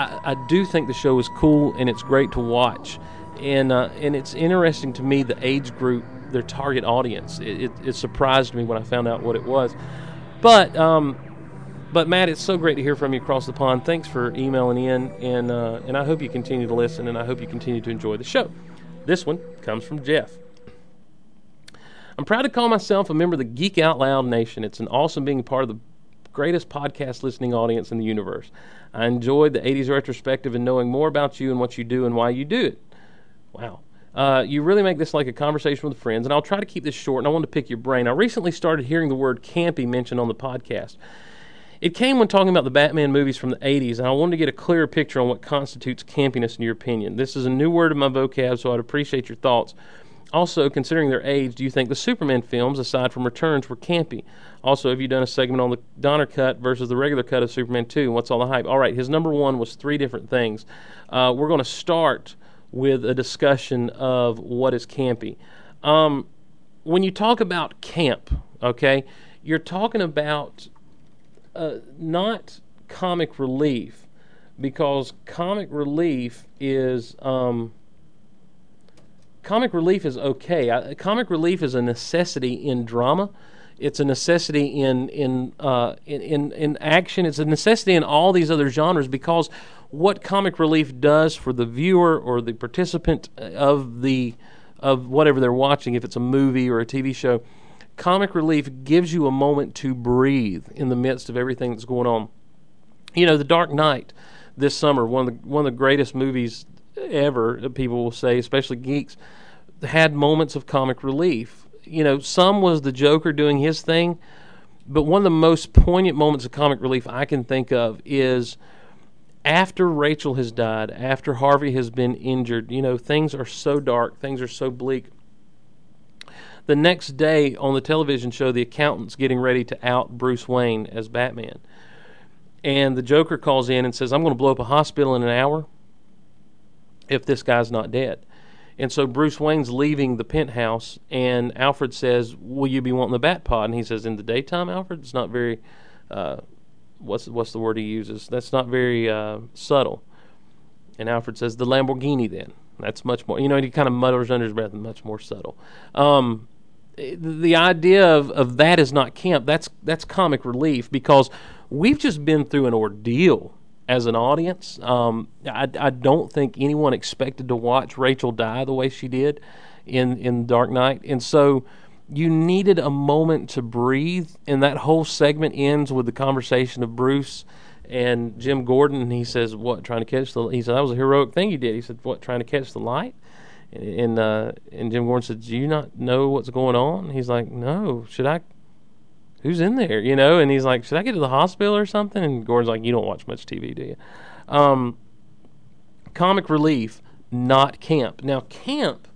I, I do think the show is cool and it's great to watch, and uh, and it's interesting to me the age group, their target audience. It, it, it surprised me when I found out what it was, but um, but Matt, it's so great to hear from you across the pond. Thanks for emailing in, and uh, and I hope you continue to listen, and I hope you continue to enjoy the show. This one comes from Jeff. I'm proud to call myself a member of the Geek Out Loud Nation. It's an awesome being part of the greatest podcast listening audience in the universe. I enjoyed the 80s retrospective and knowing more about you and what you do and why you do it. Wow. Uh, you really make this like a conversation with friends, and I'll try to keep this short, and I want to pick your brain. I recently started hearing the word campy mentioned on the podcast. It came when talking about the Batman movies from the 80s, and I wanted to get a clearer picture on what constitutes campiness in your opinion. This is a new word in my vocab, so I'd appreciate your thoughts. Also, considering their age, do you think the Superman films, aside from Returns, were campy? Also, have you done a segment on the Donner cut versus the regular cut of Superman 2? What's all the hype? All right, his number one was three different things. Uh, we're going to start with a discussion of what is campy. Um, when you talk about camp, okay, you're talking about uh, not comic relief because comic relief is. Um, comic relief is okay. I, comic relief is a necessity in drama. It's a necessity in in, uh, in in in action. It's a necessity in all these other genres because what comic relief does for the viewer or the participant of the of whatever they're watching, if it's a movie or a TV show, comic relief gives you a moment to breathe in the midst of everything that's going on. You know, The Dark Knight this summer, one of the one of the greatest movies ever, people will say, especially geeks, had moments of comic relief. You know, some was the Joker doing his thing, but one of the most poignant moments of comic relief I can think of is after Rachel has died, after Harvey has been injured. You know, things are so dark, things are so bleak. The next day on the television show, the accountant's getting ready to out Bruce Wayne as Batman. And the Joker calls in and says, I'm going to blow up a hospital in an hour if this guy's not dead. And so Bruce Wayne's leaving the penthouse, and Alfred says, "Will you be wanting the bat pod?" And he says, "In the daytime, Alfred, it's not very, uh, what's what's the word he uses? That's not very uh, subtle." And Alfred says, "The Lamborghini, then. That's much more. You know, he kind of mutters under his breath, much more subtle." Um, the idea of, of that is not camp. That's that's comic relief because we've just been through an ordeal as an audience. Um, I, I don't think anyone expected to watch Rachel die the way she did in in Dark Knight, and so you needed a moment to breathe. And that whole segment ends with the conversation of Bruce and Jim Gordon. And he says, "What trying to catch the?" He said, "That was a heroic thing you did." He said, "What trying to catch the light?" And uh, and Jim Gordon said, "Do you not know what's going on?" He's like, "No. Should I who's in there, you know? And he's like, should I get to the hospital or something? And Gordon's like, you don't watch much TV, do you? Um, comic relief, not camp. Now, camp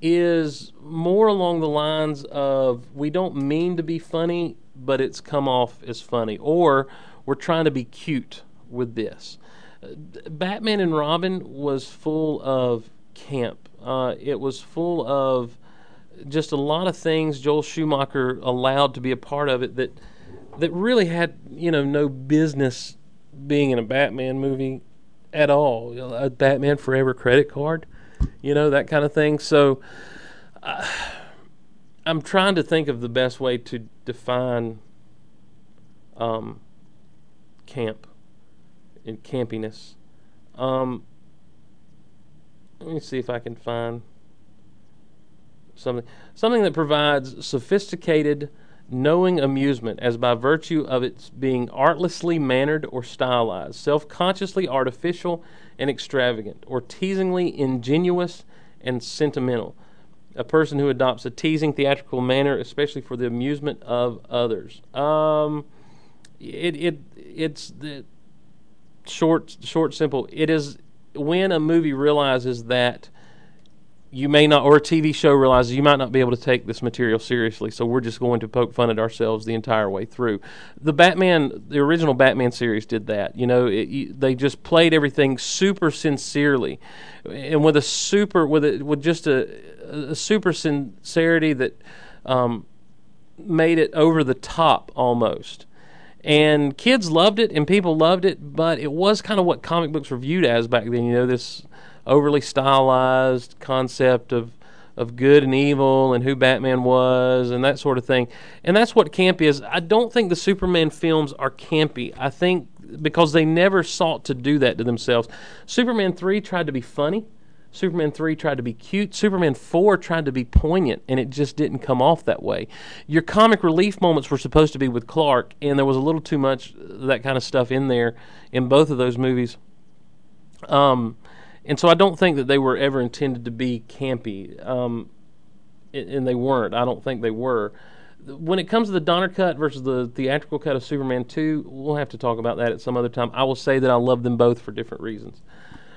is more along the lines of we don't mean to be funny, but it's come off as funny, or we're trying to be cute with this. Batman and Robin was full of camp. Uh, it was full of just a lot of things Joel Schumacher allowed to be a part of it that that really had you know no business being in a Batman movie at all. A Batman Forever credit card, you know that kind of thing. So uh, I'm trying to think of the best way to define um, camp and campiness. Um, let me see if I can find something something that provides sophisticated knowing amusement as by virtue of its being artlessly mannered or stylized self-consciously artificial and extravagant or teasingly ingenuous and sentimental. A person who adopts a teasing theatrical manner especially for the amusement of others. Um, it, it it's the short short simple. It is when a movie realizes that you may not, or a TV show realizes you might not be able to take this material seriously, so we're just going to poke fun at ourselves the entire way through. The Batman, the original Batman series did that. You know, it, they just played everything super sincerely, and with a super, with a, with just a, a super sincerity that um, made it over the top almost. And kids loved it, and people loved it, but it was kind of what comic books were viewed as back then. You know, this overly stylized concept of of good and evil and who Batman was and that sort of thing. And that's what camp is. I don't think the Superman films are campy. I think because they never sought to do that to themselves. Superman 3 tried to be funny. Superman 3 tried to be cute. Superman 4 tried to be poignant, and it just didn't come off that way. Your comic relief moments were supposed to be with Clark, and there was a little too much that kind of stuff in there in both of those movies. Um, and so I don't think that they were ever intended to be campy, um, and they weren't. I don't think they were. When it comes to the Donner cut versus the theatrical cut of Superman 2, we'll have to talk about that at some other time. I will say that I love them both for different reasons.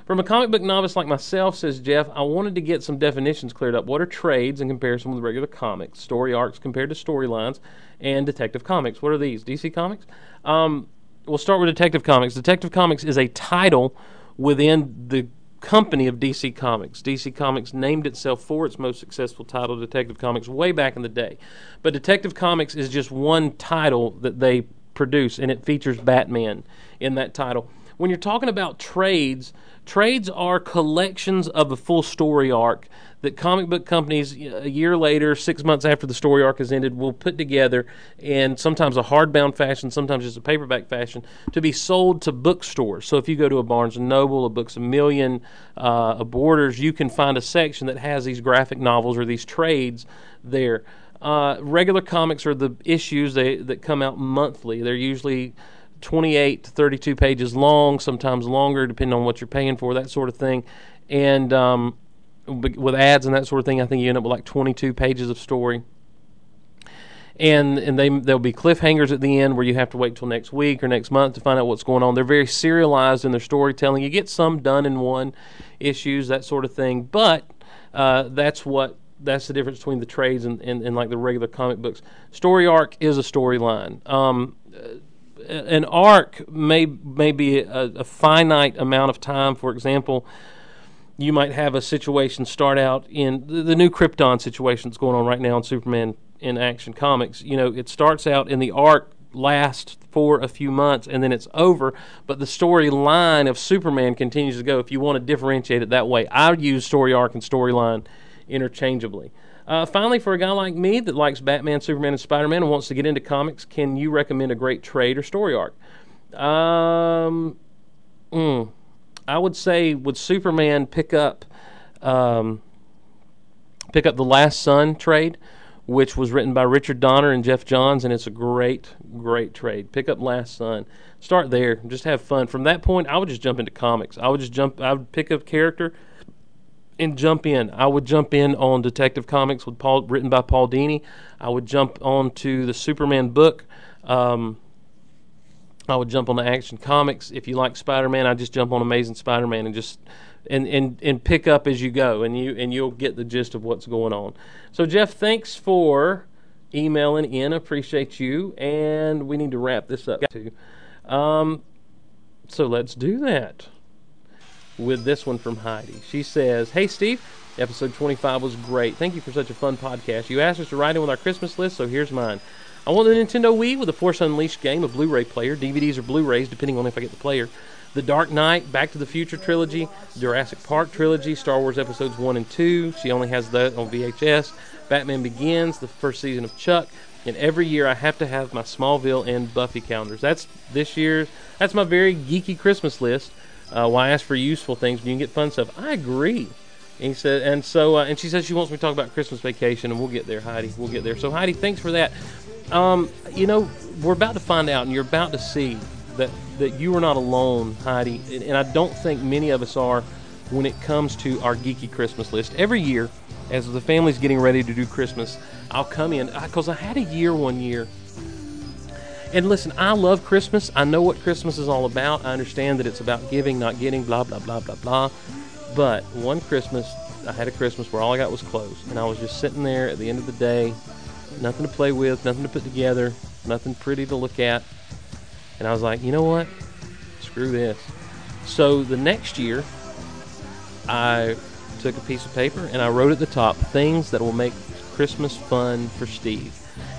From a comic book novice like myself, says Jeff, I wanted to get some definitions cleared up. What are trades in comparison with regular comics? Story arcs compared to storylines, and Detective Comics. What are these? DC Comics? Um, we'll start with Detective Comics. Detective Comics is a title within the company of DC Comics. DC Comics named itself for its most successful title, Detective Comics, way back in the day. But Detective Comics is just one title that they produce, and it features Batman in that title. When you're talking about trades, trades are collections of a full story arc that comic book companies a year later, six months after the story arc has ended, will put together in sometimes a hardbound fashion, sometimes just a paperback fashion, to be sold to bookstores. So if you go to a Barnes and Noble, a Books a Million, uh, a Borders, you can find a section that has these graphic novels or these trades there. Uh, regular comics are the issues they, that come out monthly. They're usually 28 to 32 pages long, sometimes longer, depending on what you're paying for, that sort of thing. And um, with ads and that sort of thing, I think you end up with like 22 pages of story. And and they there'll be cliffhangers at the end where you have to wait till next week or next month to find out what's going on. They're very serialized in their storytelling. You get some done in one issues, that sort of thing. But uh, that's what that's the difference between the trades and, and, and like the regular comic books. Story arc is a storyline. Um, an arc may may be a, a finite amount of time. For example, you might have a situation start out in the, the new Krypton situation that's going on right now in Superman in Action Comics. You know, it starts out in the arc lasts for a few months and then it's over, but the storyline of Superman continues to go. If you want to differentiate it that way, I use story arc and storyline interchangeably. Uh, finally, for a guy like me that likes Batman, Superman, and Spider Man and wants to get into comics, can you recommend a great trade or story arc? Um, mm, I would say would Superman, pick up um, pick up the Last Son trade, which was written by Richard Donner and Geoff Johns, and it's a great, great trade. Pick up Last Son. Start there. Just have fun. From that point, I would just jump into comics. I would just jump. I would pick up character and jump in. I would jump in on Detective Comics with Paul, written by Paul Dini. I would jump on to the Superman book. Um, I would jump on the Action Comics. If you like Spider Man, I just jump on Amazing Spider Man and just and, and and pick up as you go, and you and you'll get the gist of what's going on. So Jeff, thanks for emailing in. Appreciate you, and we need to wrap this up too. Um, so let's do that with this one from Heidi. She says, Hey Steve, episode 25 was great. Thank you for such a fun podcast. You asked us to write in with our Christmas list, so here's mine. I want the Nintendo Wii with a Force Unleashed game, a Blu ray player, DVDs or Blu rays, depending on if I get the player. The Dark Knight, Back to the Future trilogy, Jurassic Park trilogy, Star Wars episodes 1 and 2. She only has that on VHS. Batman Begins, the first season of Chuck. And every year I have to have my Smallville and Buffy calendars. That's this year's, that's my very geeky Christmas list. Uh, why ask for useful things when you can get fun stuff? I agree. And he said, and so, uh, and she says she wants me to talk about Christmas vacation, and we'll get there, Heidi. We'll get there. So, Heidi, thanks for that. Um, you know, we're about to find out, and you're about to see that that you are not alone, Heidi. And, and I don't think many of us are when it comes to our geeky Christmas list. Every year, as the family's getting ready to do Christmas, I'll come in because I had a year one year and listen, I love Christmas. I know what Christmas is all about. I understand that it's about giving, not getting, blah, blah, blah, blah, blah. But one Christmas, I had a Christmas where all I got was clothes. And I was just sitting there at the end of the day, nothing to play with, nothing to put together, nothing pretty to look at. And I was like, you know what? Screw this. So the next year, I took a piece of paper and I wrote at the top things that will make Christmas fun for Steve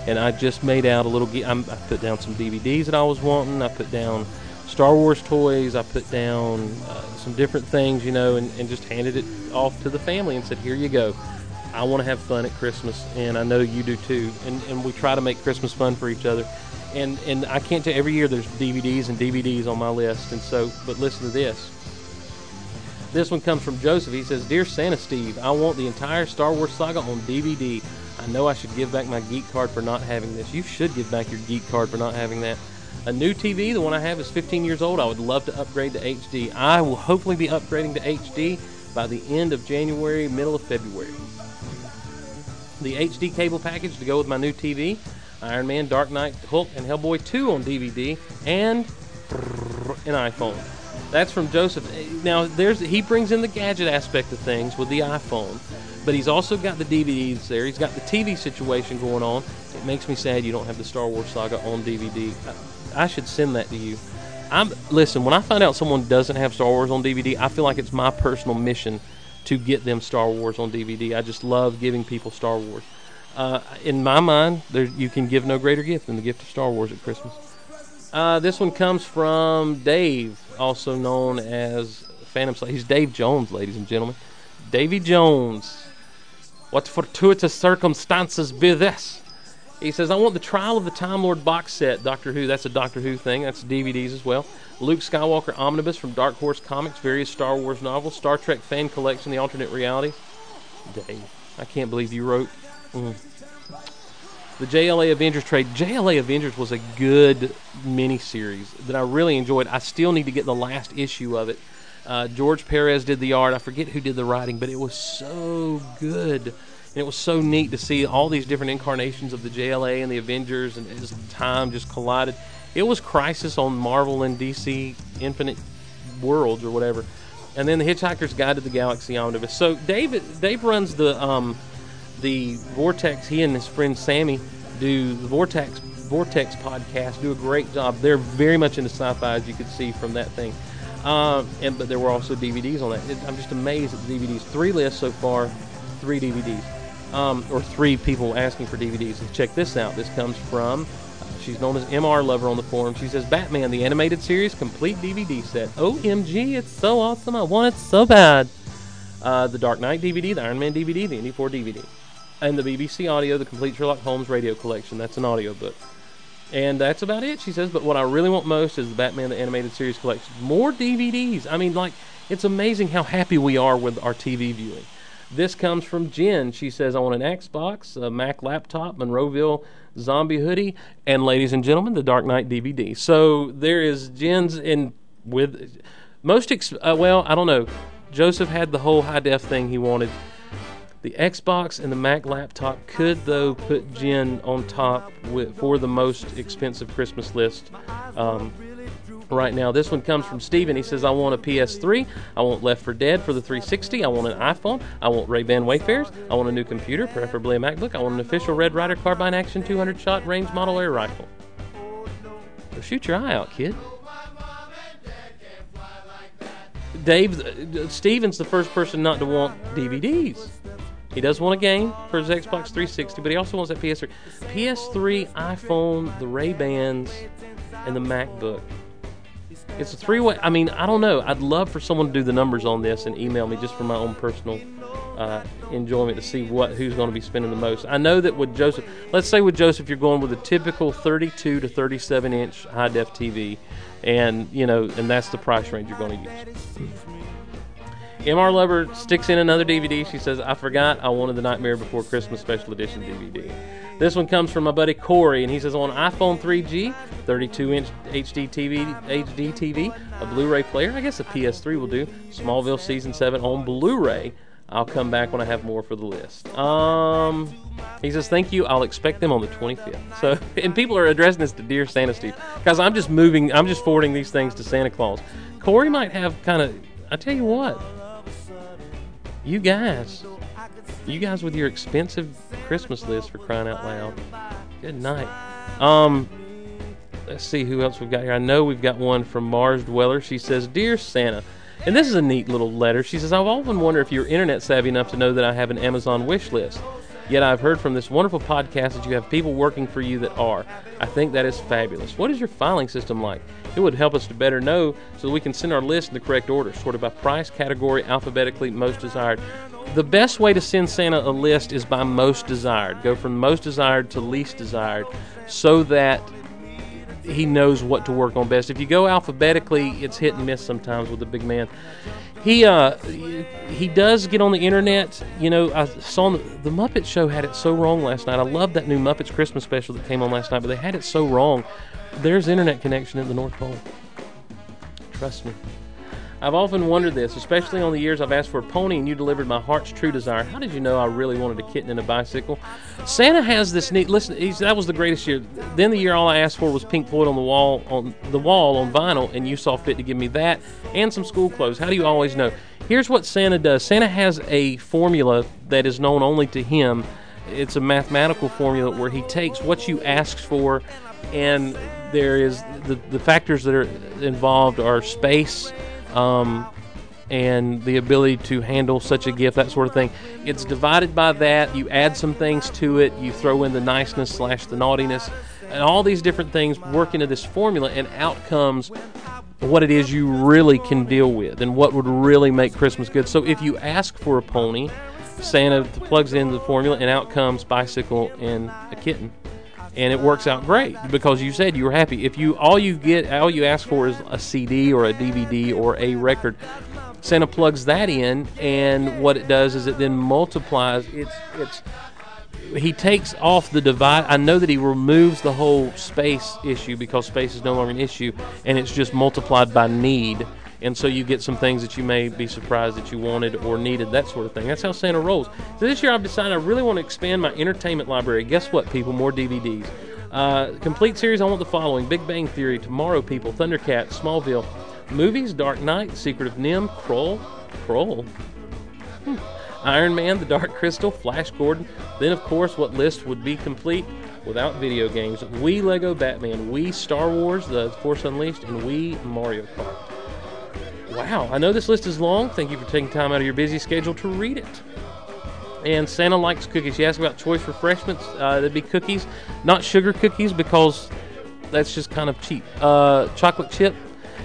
and I just made out a little. I put down some DVDs that I was wanting. I put down Star Wars toys. I put down uh, some different things, you know, and, and just handed it off to the family and said, "Here you go. I want to have fun at Christmas, and I know you do too. And, and we try to make Christmas fun for each other. And and I can't tell every year there's DVDs and DVDs on my list. And so, but listen to this. This one comes from Joseph. He says, "Dear Santa Steve, I want the entire Star Wars saga on DVD. I know I should give back my geek card for not having this. You should give back your geek card for not having that." A new TV, the one I have is 15 years old. I would love to upgrade to HD. I will hopefully be upgrading to HD by the end of January, middle of February. The HD cable package to go with my new TV, Iron Man, Dark Knight, Hulk, and Hellboy 2 on DVD, and an iPhone. That's from Joseph. Now, there's he brings in the gadget aspect of things with the iPhone, but he's also got the DVDs there. He's got the TV situation going on. It makes me sad you don't have the Star Wars saga on DVD. I, I should send that to you. I'm listen. When I find out someone doesn't have Star Wars on DVD, I feel like it's my personal mission to get them Star Wars on DVD. I just love giving people Star Wars. Uh, in my mind, there, you can give no greater gift than the gift of Star Wars at Christmas. Uh, this one comes from Dave, also known as Phantom Slave. He's Dave Jones, ladies and gentlemen. Davy Jones. What fortuitous circumstances be this? He says, I want the Trial of the Time Lord box set, Doctor Who. That's a Doctor Who thing. That's DVDs as well. Luke Skywalker Omnibus from Dark Horse Comics, various Star Wars novels, Star Trek fan collection, The Alternate Reality. Dave, I can't believe you wrote. Mm. The JLA Avengers trade. JLA Avengers was a good miniseries that I really enjoyed. I still need to get the last issue of it. Uh, George Perez did the art. I forget who did the writing, but it was so good. And it was so neat to see all these different incarnations of the JLA and the Avengers, and as time just collided. It was Crisis on Marvel and DC Infinite Worlds or whatever. And then the Hitchhiker's Guide to the Galaxy Omnibus. So David, Dave runs the um, the Vortex. He and his friend Sammy do the Vortex Vortex podcast. Do a great job. They're very much into sci-fi, as you could see from that thing. Um, and but there were also DVDs on that. It, I'm just amazed at the DVDs. Three lists so far, three DVDs, um, or three people asking for DVDs. And check this out. This comes from. uh, She's known as MR Lover on the forum. She says Batman the animated series complete DVD set. OMG, it's so awesome. I want it so bad. Uh, the Dark Knight DVD, the Iron Man DVD, the Indy 4 DVD, and the BBC Audio, the complete Sherlock Holmes radio collection. That's an audio book. And that's about it, she says. But what I really want most is the Batman the Animated Series collection. More DVDs. I mean, like, it's amazing how happy we are with our TV viewing. This comes from Jen. She says, I want an Xbox, a Mac laptop, Monroeville zombie hoodie, and ladies and gentlemen, the Dark Knight DVD. So there is Jen's in with most, ex- uh, well, I don't know. Joseph had the whole high def thing he wanted. The Xbox and the Mac laptop could, though, put Jen on top with, for the most expensive Christmas list um, right now. This one comes from Steven. He says, I want a PS3. I want Left 4 Dead for the 360. I want an iPhone. I want Ray-Ban Wayfarers. I want a new computer, preferably a MacBook. I want an official Red Ryder Carbine Action 200 shot range model air rifle. So shoot your eye out, kid. Dave, uh, Steven's the first person not to want DVDs. He does want a game for his Xbox 360, but he also wants that PS3. PS3, iPhone, the Ray Bans, and the MacBook. It's a three way. I mean, I don't know. I'd love for someone to do the numbers on this and email me just for my own personal uh, enjoyment to see what who's going to be spending the most. I know that with Joseph, let's say with Joseph, you're going with a typical 32 to 37 inch high def TV, and you know, and that's the price range you're going to use. MR Lover sticks in another DVD. She says, I forgot I wanted the Nightmare Before Christmas Special Edition DVD. This one comes from my buddy Corey, and he says, on iPhone 3G, 32 inch HD TV, HD TV, a Blu ray player, I guess a PS3 will do, Smallville Season 7 on Blu ray. I'll come back when I have more for the list. Um, he says, "Thank you. I'll expect them on the 25th." [LAUGHS] So, and people are addressing this to Dear Santa Steve because I'm just moving. I'm just forwarding these things to Santa Claus. Corey might have kind of. I tell you what, you guys, you guys with your expensive Christmas list for crying out loud. Good night. Um, let's see who else we've got here. I know we've got one from Mars Dweller. She says, "Dear Santa." And this is a neat little letter. She says, I've often wondered if you're internet savvy enough to know that I have an Amazon wish list. Yet I've heard from this wonderful podcast that you have people working for you that are. I think that is fabulous. What is your filing system like? It would help us to better know so that we can send our list in the correct order, sorted by price, category, alphabetically, most desired. The best way to send Santa a list is by most desired. Go from most desired to least desired so that he knows what to work on best. If you go alphabetically, it's hit and miss sometimes with the big man. He uh, he does get on the internet. You know, I saw the, the Muppet Show had it so wrong last night. I love that new Muppets Christmas special that came on last night, but they had it so wrong. There's internet connection at the North Pole. Trust me. I've often wondered this, especially on the years I've asked for a pony and you delivered my heart's true desire. How did you know I really wanted a kitten and a bicycle? Santa has this neat. Listen, that was the greatest year. Then the year all I asked for was Pink Floyd on the wall on the wall on vinyl, and you saw fit to give me that and some school clothes. How do you always know? Here's what Santa does. Santa has a formula that is known only to him. It's a mathematical formula where he takes what you asked for, and there is the the factors that are involved are space um, and the ability to handle such a gift, that sort of thing. It's divided by that. You add some things to it. You throw in the niceness slash the naughtiness, and all these different things work into this formula, and out comes what it is you really can deal with and what would really make Christmas good. So if you ask for a pony, Santa plugs into the formula, and out comes bicycle and a kitten and it works out great because you said you were happy. If you all you get, all you ask for is a CD or a DVD or a record, Santa plugs that in, and what it does is it then multiplies. It's it's he takes off the divide. I know that he removes the whole space issue because space is no longer an issue, and it's just multiplied by need. And so you get some things that you may be surprised that you wanted or needed, that sort of thing. That's how Santa rolls. So this year I've decided I really want to expand my entertainment library. Guess what, people? More DVDs. Uh, complete series, I want the following Big Bang Theory, Tomorrow People, Thundercats, Smallville, Movies, Dark Knight, Secret of NIMH, Krull, Krull, Hmm. Iron Man, The Dark Crystal, Flash Gordon. Then, of course, what list would be complete without video games? Wii Lego Batman, Wii Star Wars, The Force Unleashed, and Wii Mario Kart. Wow, I know this list is long. Thank you for taking time out of your busy schedule to read it. And Santa likes cookies. You asked about choice refreshments. Uh, that'd be cookies, not sugar cookies because that's just kind of cheap. Uh, chocolate chip.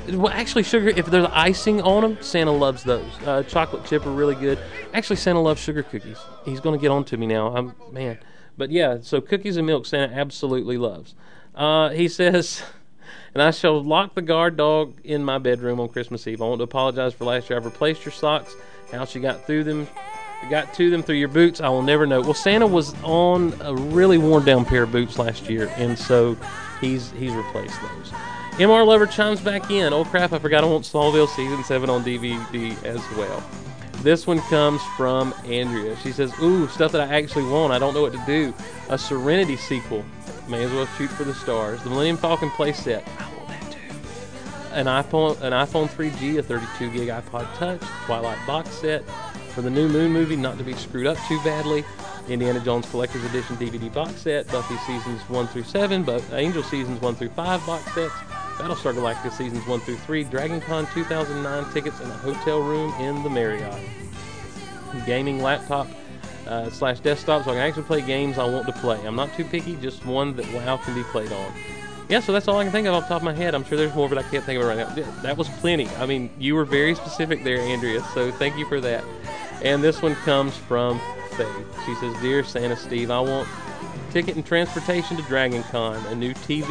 Well, actually, sugar. If there's icing on them, Santa loves those. Uh, chocolate chip are really good. Actually, Santa loves sugar cookies. He's going to get on to me now. I'm man. But yeah, so cookies and milk, Santa absolutely loves. Uh, he says, [LAUGHS] and I shall lock the guard dog in my bedroom on Christmas Eve. I want to apologize for last year. I've replaced your socks. How she got through them, got to them through your boots, I will never know. Well, Santa was on a really worn down pair of boots last year, and so he's he's replaced those. MR Lover chimes back in. Oh crap, I forgot I want Smallville Season 7 on DVD as well. This one comes from Andrea. She says, Ooh, stuff that I actually want. I don't know what to do. A Serenity sequel. May as well shoot for the stars. The Millennium Falcon playset. I want that too. An iPhone, an iPhone 3G, a 32 gig iPod Touch, Twilight box set. For the new Moon movie, not to be screwed up too badly. Indiana Jones Collector's Edition DVD box set, Buffy seasons 1 through 7, but Angel seasons 1 through 5 box sets, Battlestar Galactica seasons 1 through 3, Dragon Con 2009 tickets, and a hotel room in the Marriott. Gaming laptop uh, slash desktop, so I can actually play games I want to play. I'm not too picky, just one that WoW can be played on. Yeah, so that's all I can think of off the top of my head. I'm sure there's more, but I can't think of it right now. That was plenty. I mean, you were very specific there, Andrea, so thank you for that. And this one comes from Faith. She says, Dear Santa Steve, I want ticket and transportation to Dragon Con, a new TV.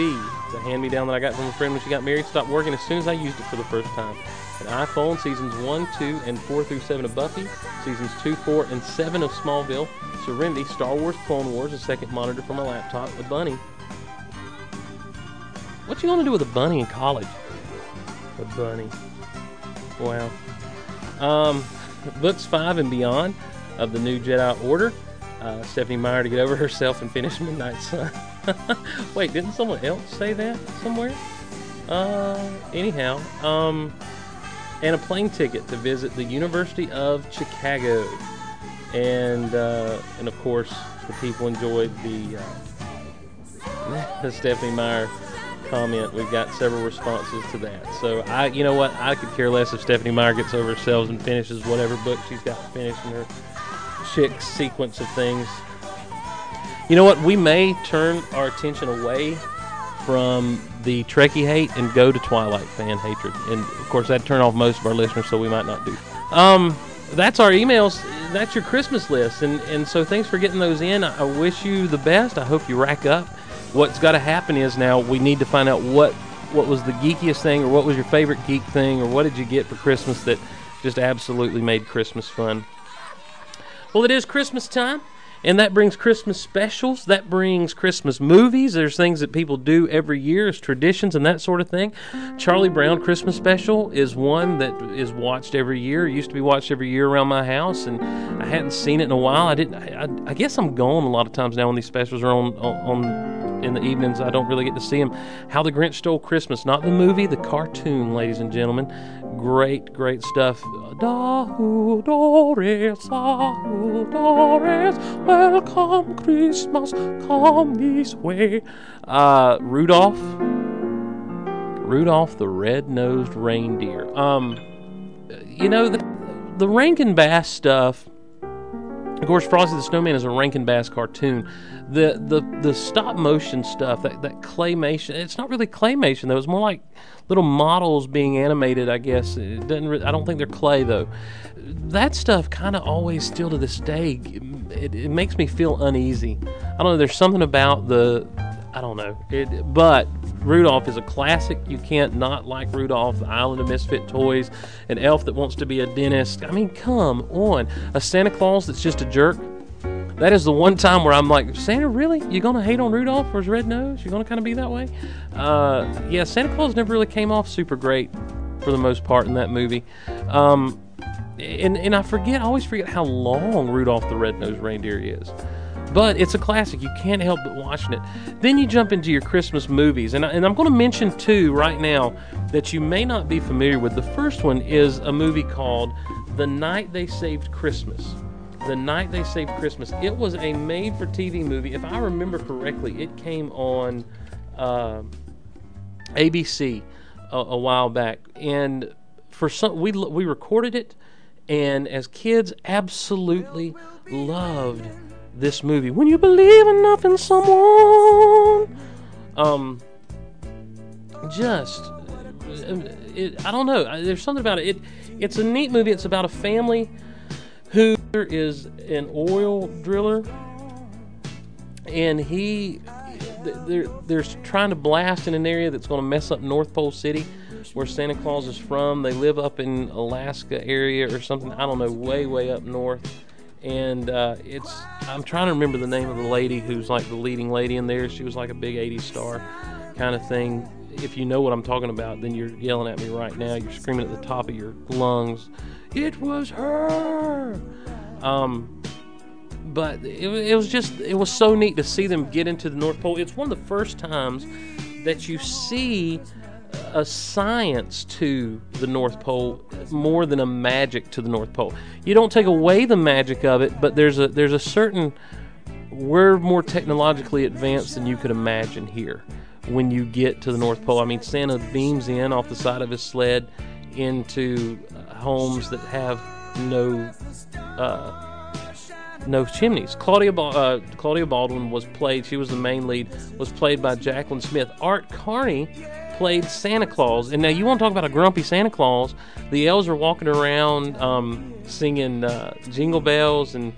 It's a hand me down that I got from a friend when she got married. Stopped working as soon as I used it for the first time. An iPhone, seasons 1, 2, and 4 through 7 of Buffy, seasons 2, 4, and 7 of Smallville, Serenity, Star Wars Clone Wars, a second monitor for my laptop, a bunny. What you gonna do with a bunny in college? A bunny. Wow. Um, books five and beyond of the new Jedi Order. Uh, Stephenie Meyer to get over herself and finish [LAUGHS] Midnight Sun. [LAUGHS] Wait, didn't someone else say that somewhere? Uh, anyhow, um, and a plane ticket to visit the University of Chicago, and uh, and of course the people enjoyed the uh, [LAUGHS] the Stephenie Meyer comment. We've got several responses to that. So I, you know what, I could care less if Stephenie Meyer gets over herself and finishes whatever book she's got to finish in her chick sequence of things. You know what? We may turn our attention away from the Trekkie hate and go to Twilight fan hatred. And of course, that'd turn off most of our listeners, so we might not do. Um, that's our emails. That's your Christmas list. And, and so thanks for getting those in. I, I wish you the best. I hope you rack up. What's got to happen is now we need to find out what what was the geekiest thing or what was your favorite geek thing or what did you get for Christmas that just absolutely made Christmas fun. Well, it is Christmas time, and that brings Christmas specials. That brings Christmas movies. There's things that people do every year as traditions and that sort of thing. Charlie Brown Christmas special is one that is watched every year. It used to be watched every year around my house, and I hadn't seen it in a while. I didn't. I, I, I guess I'm gone a lot of times now when these specials are on on. on in the evenings, I don't really get to see them. How the Grinch Stole Christmas, not the movie, the cartoon, ladies and gentlemen. Great, great stuff. Dahu Doris, welcome Christmas, come this way. Uh, Rudolph, Rudolph the red-nosed reindeer. Um, you know the the Rankin Bass stuff. Of course, Frosty the Snowman is a Rankin Bass cartoon. The the the stop motion stuff, that that claymation, it's not really claymation though. It's more like little models being animated. I guess it doesn't. Re- I don't think they're clay though. That stuff kind of always, still to this day, it, it makes me feel uneasy. I don't know. There's something about the I don't know. It, but Rudolph is a classic. You can't not like Rudolph, the Island of Misfit Toys, an elf that wants to be a dentist. I mean, come on. A Santa Claus that's just a jerk. That is the one time where I'm like, Santa, really? You're gonna hate on Rudolph for his red nose? You're gonna kind of be that way? Uh, yeah, Santa Claus never really came off super great for the most part in that movie. Um, and and I forget, I always forget how long Rudolph the Red-Nosed Reindeer is but it's a classic. You can't help but watching it. Then you jump into your Christmas movies, and, I, and I'm going to mention two right now that you may not be familiar with. The first one is a movie called The Night They Saved Christmas. The Night They Saved Christmas. It was a made-for-TV movie. If I remember correctly, it came on uh, ABC a, a while back, and for some we we recorded it, and as kids, absolutely loved this movie. When you believe enough in someone, um, just it, I don't know. There's something about it. it. It's a neat movie. It's about a family who is an oil driller, and he they're, they're trying to blast in an area that's going to mess up North Pole City, where Santa Claus is from. They live up in Alaska area or something. I don't know, way way up north and uh, it's I'm trying to remember the name of the lady who's like the leading lady in there. She was like a big '80s star kind of thing. If you know what I'm talking about, then you're yelling at me right now. You're screaming at the top of your lungs. It was her. Um, but it, it was just it was so neat to see them get into the North Pole. It's one of the first times that you see a science to the North Pole more than a magic to the North Pole. You don't take away the magic of it, but there's a there's a certain we're more technologically advanced than you could imagine here when you get to the North Pole. I mean, Santa beams in off the side of his sled into homes that have no uh, no chimneys. Claudia uh, Claudia Baldwin was played. She was the main lead. Was played by Jaclyn Smith. Art Carney played Santa Claus. And now you want to talk about a grumpy Santa Claus? The elves are walking around um, singing uh, jingle bells, and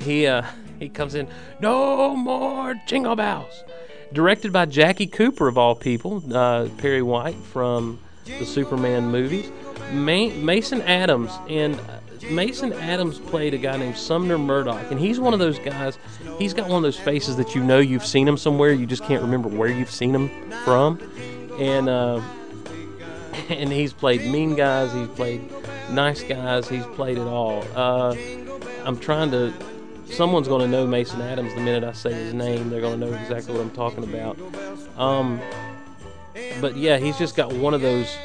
he uh, [LAUGHS] he comes in, no more jingle bells. Directed by Jackie Cooper of all people, uh, Perry White from the Superman movies, Ma- Mason Adams and. Mason Adams played a guy named Sumner Murdoch, and he's one of those guys. He's got one of those faces that you know you've seen him somewhere, you just can't remember where you've seen him from and uh, and he's played mean guys, he's played nice guys, he's played it all. Uh, I'm trying to. Someone's going to know Mason Adams the minute I say his name. They're going to know exactly what I'm talking about. Um, but yeah, he's just got one of those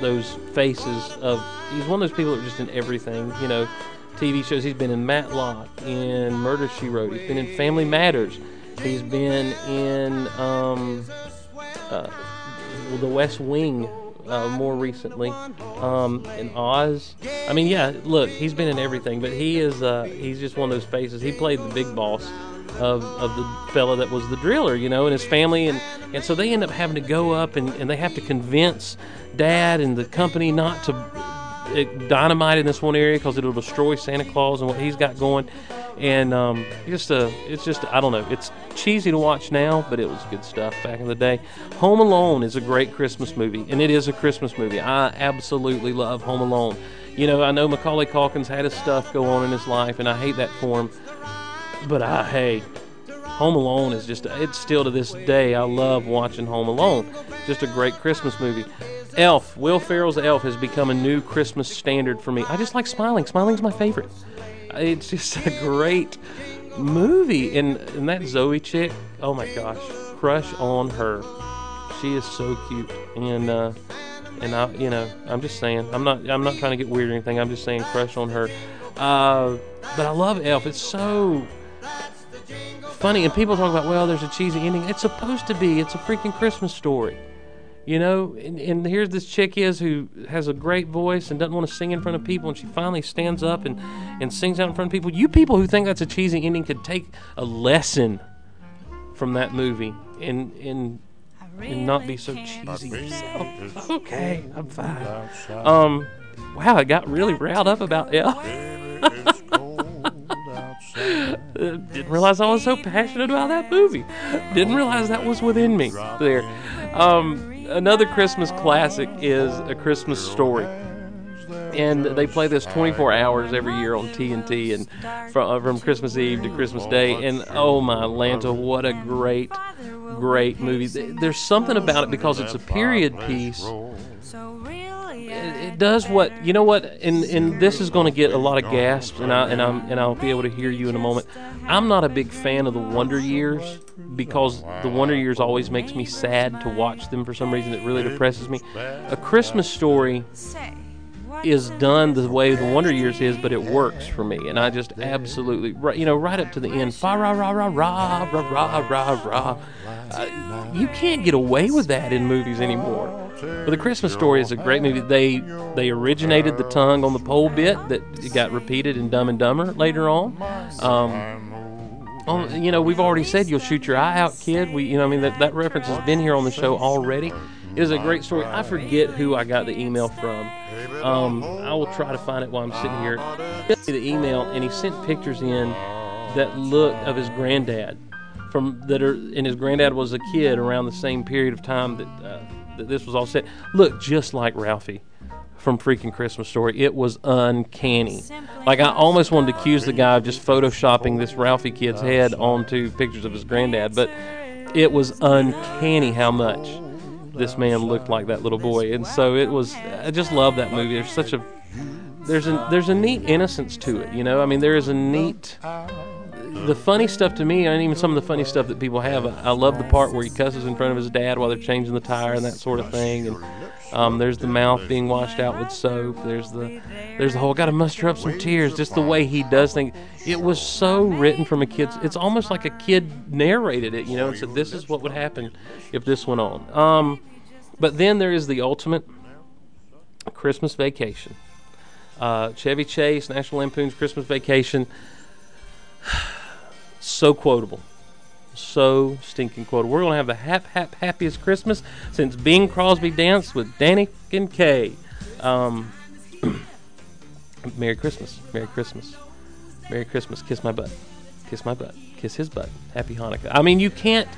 those faces of. He's one of those people that are just in everything. You know, TV shows. He's been in Matlock, in Murder She Wrote. He's been in Family Matters. He's been in um, uh, the West Wing uh, more recently, um, in Oz. I mean, yeah, look, he's been in everything, but he is uh, he's just one of those faces. He played the big boss of, of the fella that was the driller, you know, and his family, and, and so they end up having to go up and, and they have to convince dad and the company not to uh, dynamite in this one area because it'll destroy Santa Claus and what he's got going. And um, just uh, it's just I don't know. It's cheesy to watch now, but it was good stuff back in the day. Home Alone is a great Christmas movie, and it is a Christmas movie. I absolutely love Home Alone. You know, I know Macaulay Culkin's had his stuff go on in his life, and I hate that for him. But I, hey, Home Alone is just, it's still to this day, I love watching Home Alone. Just a great Christmas movie. Elf, Will Ferrell's Elf has become a new Christmas standard for me. I just like Smiling. Smiling's my favorite. It's just a great movie. And, and that Zooey chick, oh my gosh, crush on her. She is so cute. And, uh, and I, you know, I'm just saying, I'm not, I'm not trying to get weird or anything. I'm just saying, crush on her. Uh, but I love Elf. It's so funny, and people talk about, well, there's a cheesy ending. It's supposed to be. It's a freaking Christmas story. You know, and, and here's this chick is who has a great voice and doesn't want to sing in front of people, and she finally stands up and, and sings out in front of people. You people who think that's a cheesy ending could take a lesson from that movie and and and not be so cheesy yourself. [LAUGHS] Okay, I'm fine. Um, wow, I got really riled up about Elf. [LAUGHS] Didn't realize I was so passionate about that movie. Didn't realize that was within me. There. Um, another Christmas classic is A Christmas Story. And they play this 24 hours every year on TNT, and from, uh, from Christmas Eve to Christmas Day. And oh my Lanta, what a great, great movie! There's something about it because it's a period piece it does what you know what and and this is going to get a lot of gasps and I and I'm and I'll be able to hear you in a moment. I'm not a big fan of the Wonder Years because the Wonder Years always makes me sad to watch them for some reason it really depresses me. A Christmas story is done the way the Wonder Years is, but it works for me, and I just absolutely, right, you know, right up to the end, fa ra ra ra ra ra ra ra ra. Uh, you can't get away with that in movies anymore. But the Christmas Story is a great movie. They they originated the tongue on the pole bit that got repeated in Dumb and Dumber later on. Um, oh, you know, we've already said you'll shoot your eye out, kid. We, you know, I mean that that reference has been here on the show already. It is a great story. I forget who I got the email from. Um, I will try to find it while I'm sitting here. The email, and he sent pictures in that look of his granddad from that are, and his granddad was a kid around the same period of time that. Uh, that this was all set. Looked just like Ralphie from freaking Christmas Story. It was uncanny. Like I almost wanted to accuse the guy of just photoshopping this Ralphie kid's head onto pictures of his granddad, but it was uncanny how much this man looked like that little boy. And so it was. I just love that movie. There's such a there's a there's a neat innocence to it. You know, I mean, there is a neat the funny stuff to me, and even some of the funny stuff that people have, I love the part where he cusses in front of his dad while they're changing the tire and that sort of thing. And um, there's the mouth being washed out with soap. There's the there's the whole got to muster up some tears. Just the way he does things. It was so written from a kid's. It's almost like a kid narrated it, you know, and said this is what would happen if this went on. Um, but then there is the ultimate Christmas Vacation. Uh, Chevy Chase, National Lampoon's Christmas Vacation so quotable. So stinking quotable. We're going to have the hap, hap, happiest Christmas since Bing Crosby danced with Danny and Kaye. Um, [CLEARS THROAT] Merry Christmas. Merry Christmas. Merry Christmas. Kiss my butt. Kiss my butt. Kiss his butt. Happy Hanukkah. I mean, you can't.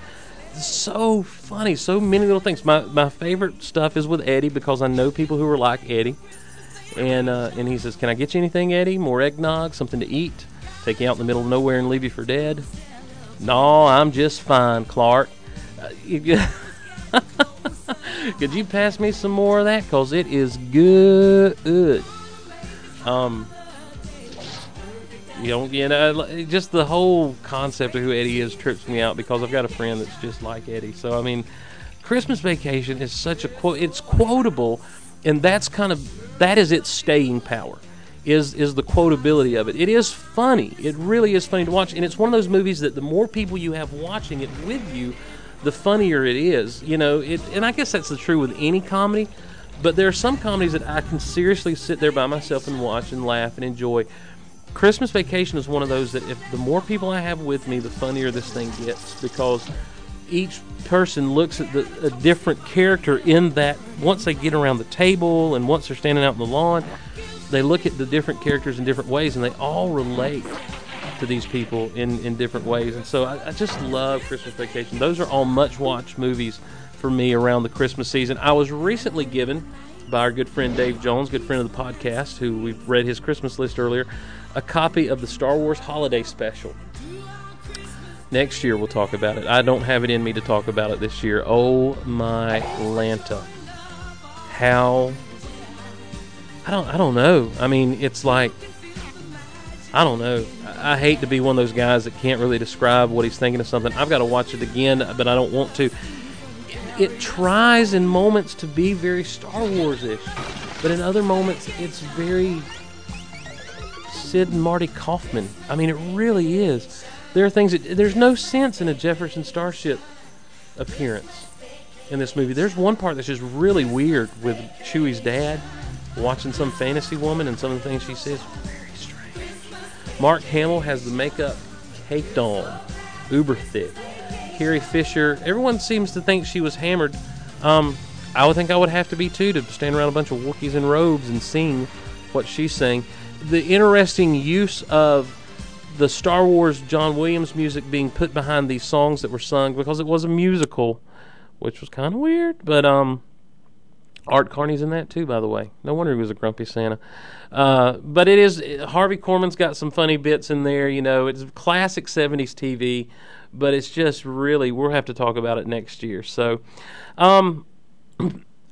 So funny. So many little things. My, my favorite stuff is with Eddie because I know people who are like Eddie. And, uh, and he says, Can I get you anything, Eddie? More eggnog? Something to eat? Take you out in the middle of nowhere and leave you for dead? No, I'm just fine, Clark. Uh, [LAUGHS] could you pass me some more of that? Because it is good. Um, you know, you know, just the whole concept of who Eddie is trips me out because I've got a friend that's just like Eddie. So I mean, Christmas Vacation is such a quote. It's quotable, and that's kind of that is its staying power is is the quotability of it. It is funny. It really is funny to watch, and it's one of those movies that the more people you have watching it with you, the funnier it is. You know, it, and I guess that's the true with any comedy. But there are some comedies that I can seriously sit there by myself and watch and laugh and enjoy. Christmas Vacation is one of those that if the more people I have with me, the funnier this thing gets because each person looks at the, a different character in that. Once they get around the table and once they're standing out in the lawn, they look at the different characters in different ways and they all relate to these people in, in different ways. And so I, I just love Christmas Vacation. Those are all much watched movies for me around the Christmas season. I was recently given by our good friend Dave Jones, good friend of the podcast, who we've read his Christmas list earlier, a copy of the Star Wars Holiday Special. Next year we'll talk about it. I don't have it in me to talk about it this year. Oh my Lanta. How I don't I don't know. I mean, it's like I don't know. I hate to be one of those guys that can't really describe what he's thinking of something. I've got to watch it again, but I don't want to. It, it tries in moments to be very Star Wars ish, but in other moments it's very Sid and Marty Krofft. I mean, it really is. There are things that there's no sense in a Jefferson Starship appearance in this movie. There's one part that's just really weird with Chewie's dad watching some fantasy woman and some of the things she says. Mark Hamill has the makeup caked on, uber thick. Carrie Fisher, everyone seems to think she was hammered. Um, I would think I would have to be too to stand around a bunch of Wookiees in robes and sing what she's saying. The interesting use of the Star Wars John Williams music being put behind these songs that were sung because it was a musical, which was kind of weird. But um, Art Carney's in that too, by the way. No wonder he was a grumpy Santa. Uh, but it is Harvey Korman's got some funny bits in there. You know, it's classic '70s TV, but it's just really we'll have to talk about it next year. So, um, [CLEARS THROAT]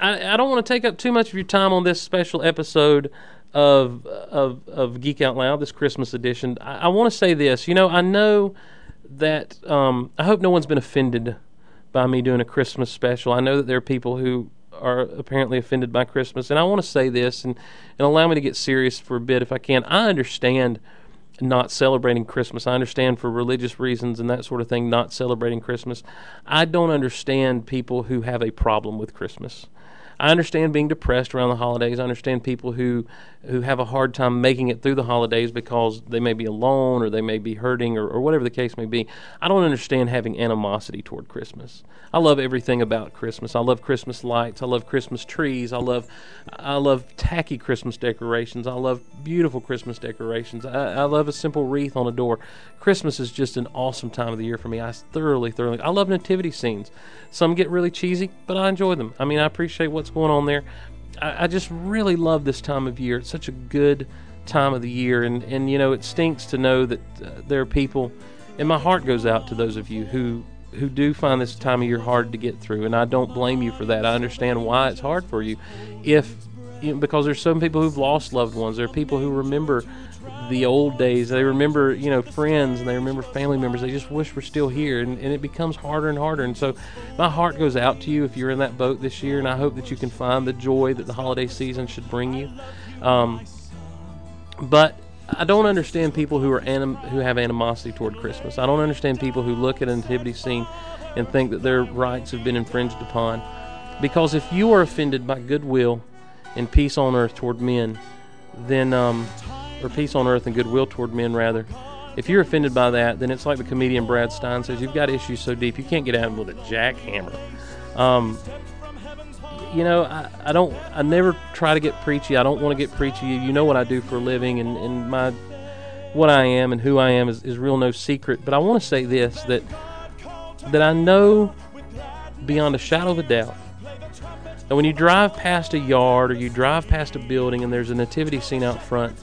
I, I don't want to take up too much of your time on this special episode of of of Geek Out Loud, this Christmas edition. I, I want to say this. You know, I know that um, I hope no one's been offended by me doing a Christmas special. I know that there are people who are apparently offended by Christmas, and I want to say this and and allow me to get serious for a bit if I can. I understand not celebrating Christmas. I understand for religious reasons and that sort of thing not celebrating Christmas. I don't understand people who have a problem with Christmas. I understand being depressed around the holidays. I understand people who who have a hard time making it through the holidays because they may be alone or they may be hurting or, or whatever the case may be. I don't understand having animosity toward Christmas. I love everything about Christmas. I love Christmas lights. I love Christmas trees. I love I love tacky Christmas decorations. I love beautiful Christmas decorations. I, I love a simple wreath on a door. Christmas is just an awesome time of the year for me. I thoroughly, thoroughly. I love nativity scenes. Some get really cheesy, but I enjoy them. I mean, I appreciate what's going on there. I, I just really love this time of year. It's such a good time of the year, and and you know, it stinks to know that uh, there are people, and my heart goes out to those of you who who do find this time of year hard to get through, and I don't blame you for that. I understand why it's hard for you, if you know, because there's some people who've lost loved ones. There are people who remember the old days. They remember, you know, friends and they remember family members. They just wish we're still here, and, and it becomes harder and harder. And so, my heart goes out to you if you're in that boat this year, and I hope that you can find the joy that the holiday season should bring you. Um, but I don't understand people who are anim- who have animosity toward Christmas. I don't understand people who look at a nativity scene and think that their rights have been infringed upon. Because if you are offended by goodwill and peace on earth toward men, then um, or peace on earth and goodwill toward men rather. If you're offended by that, then it's like the comedian Brad Stine says, you've got issues so deep you can't get at them with a jackhammer. Um, you know, I, I don't, I never try to get preachy. I don't want to get preachy. You know what I do for a living, and, and my, what I am and who I am is, is real no secret. But I want to say this that, that I know beyond a shadow of a doubt that when you drive past a yard or you drive past a building and there's a nativity scene out front,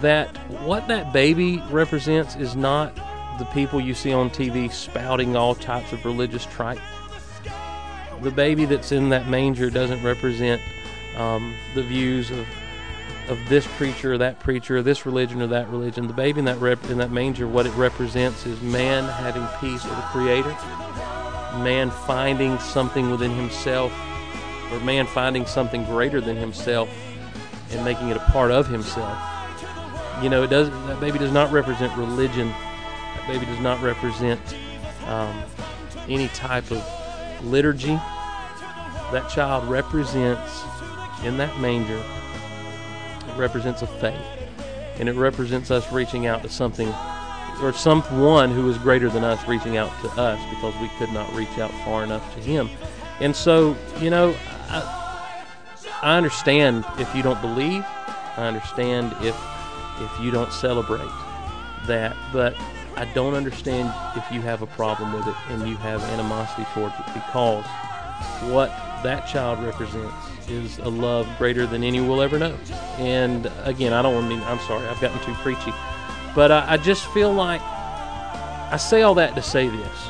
that what that baby represents is not the people you see on TV spouting all types of religious tripe. The baby that's in that manger doesn't represent um, the views of of this preacher or that preacher or this religion or that religion. The baby in that rep- in that manger, what it represents is man having peace with the Creator, man finding something within himself, or man finding something greater than himself and making it a part of himself. You know, it does. That baby does not represent religion. That baby does not represent um, any type of liturgy. that child represents in that manger it represents a faith and it represents us reaching out to something or someone who is greater than us reaching out to us because we could not reach out far enough to him and so you know I, I understand if you don't believe i understand if if you don't celebrate that but i don't understand if you have a problem with it and you have animosity towards it because what that child represents is a love greater than any will ever know. And again, I don't want to mean, I'm sorry, I've gotten too preachy. But I, I just feel like I say all that to say this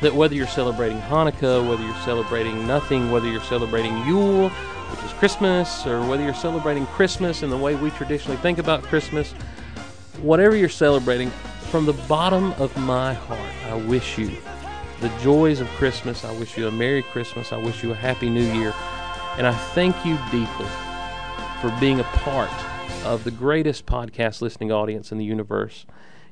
that whether you're celebrating Hanukkah, whether you're celebrating nothing, whether you're celebrating Yule, which is Christmas, or whether you're celebrating Christmas in the way we traditionally think about Christmas, whatever you're celebrating, from the bottom of my heart, I wish you the joys of Christmas. I wish you a Merry Christmas. I wish you a Happy New Year. And I thank you deeply for being a part of the greatest podcast listening audience in the universe.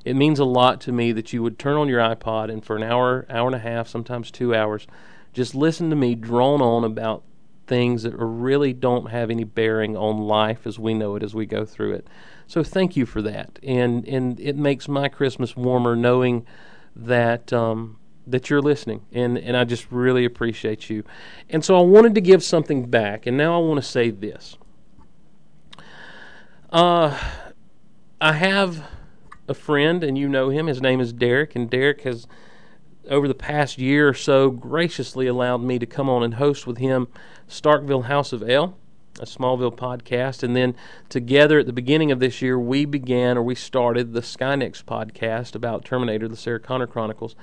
It means a lot to me that you would turn on your iPod and for an hour, hour and a half, sometimes two hours, just listen to me drone on about things that really don't have any bearing on life as we know it as we go through it. So thank you for that. And and it makes my Christmas warmer knowing that um, that you're listening, and and I just really appreciate you. And so I wanted to give something back, and now I want to say this. Uh, I have a friend, and you know him. His name is Derek, and Derek has, over the past year or so, graciously allowed me to come on and host with him Starkville House of L, a Smallville podcast. And then together at the beginning of this year, we began or we started the Skynex podcast about Terminator, the Sarah Connor Chronicles.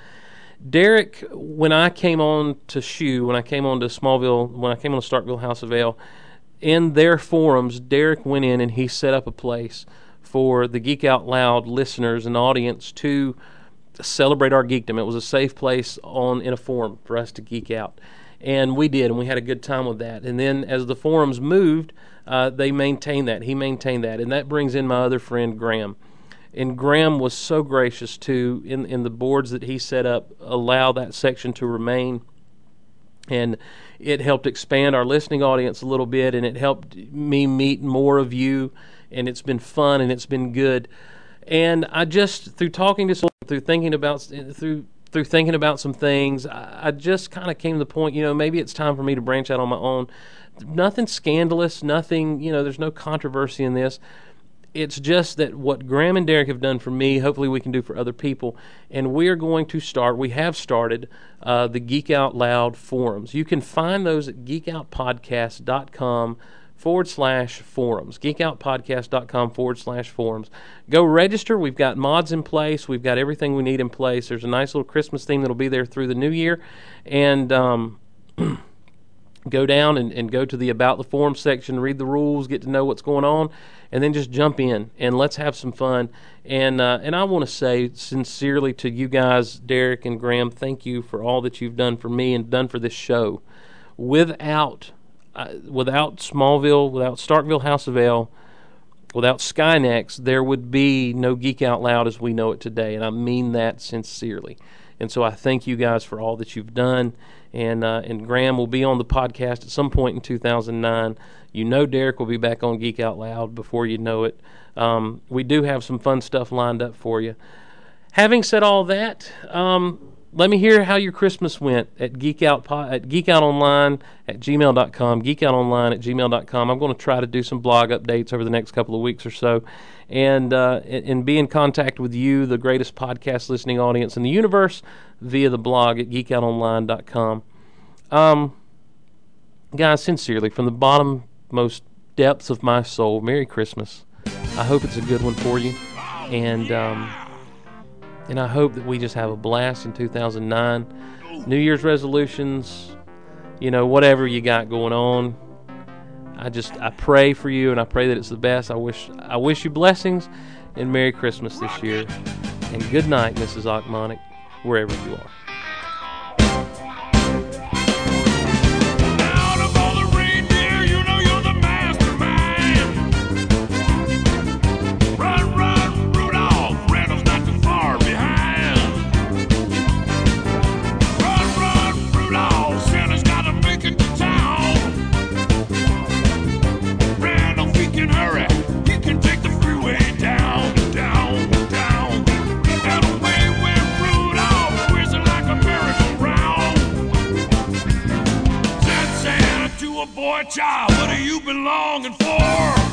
Derek, when I came on to Shoe, when I came on to Smallville, when I came on to Starkville House of Ale, in their forums, Derek went in and he set up a place for the Geek Out Loud listeners and audience to celebrate our geekdom. It was a safe place on in a forum for us to geek out, and we did, and we had a good time with that. And then as the forums moved, uh, they maintained that. He maintained that, and that brings in my other friend Graham and Graham was so gracious to in in the boards that he set up allow that section to remain and it helped expand our listening audience a little bit and it helped me meet more of you and it's been fun and it's been good and I just through talking to someone through thinking about through through thinking about some things I, I just kind of came to the point you know maybe it's time for me to branch out on my own nothing scandalous nothing you know there's no controversy in this it's just that what Graham and Derek have done for me, hopefully we can do for other people. And we are going to start, we have started uh, the Geek Out Loud forums. You can find those at geekoutpodcast.com forward slash forums. Geekoutpodcast.com forward slash forums. Go register. We've got mods in place. We've got everything we need in place. There's a nice little Christmas theme that'll be there through the new year. And, um, [CLEARS THROAT] go down and, and go to the about the forum section, read the rules, get to know what's going on, and then just jump in and let's have some fun. And uh, and I want to say sincerely to you guys, Derek and Graham, thank you for all that you've done for me and done for this show. Without without Smallville, without Starkville House of Ale, without Skynex, there would be no Geek Out Loud as we know it today, and I mean that sincerely. And so I thank you guys for all that you've done. And uh, and Graham will be on the podcast at some point in 2009. You know Derek will be back on Geek Out Loud before you know it. Um, we do have some fun stuff lined up for you. Having said all that, um, let me hear how your Christmas went at Geek Out at Online at gmail.com, Geek Out Online at gmail.com. I'm going to try to do some blog updates over the next couple of weeks or so, and uh, and be in contact with you, the greatest podcast listening audience in the universe, via the blog at geekoutonline.com. Um, guys, sincerely, from the bottom most depths of my soul, Merry Christmas. I hope it's a good one for you, and. Um, and I hope that we just have a blast in 2009. New Year's resolutions, you know, whatever you got going on. I just I pray for you and I pray that it's the best. I wish I wish you blessings and Merry Christmas this year. And good night, Mrs. Ochmonek, wherever you are. Child, what are you belonging for?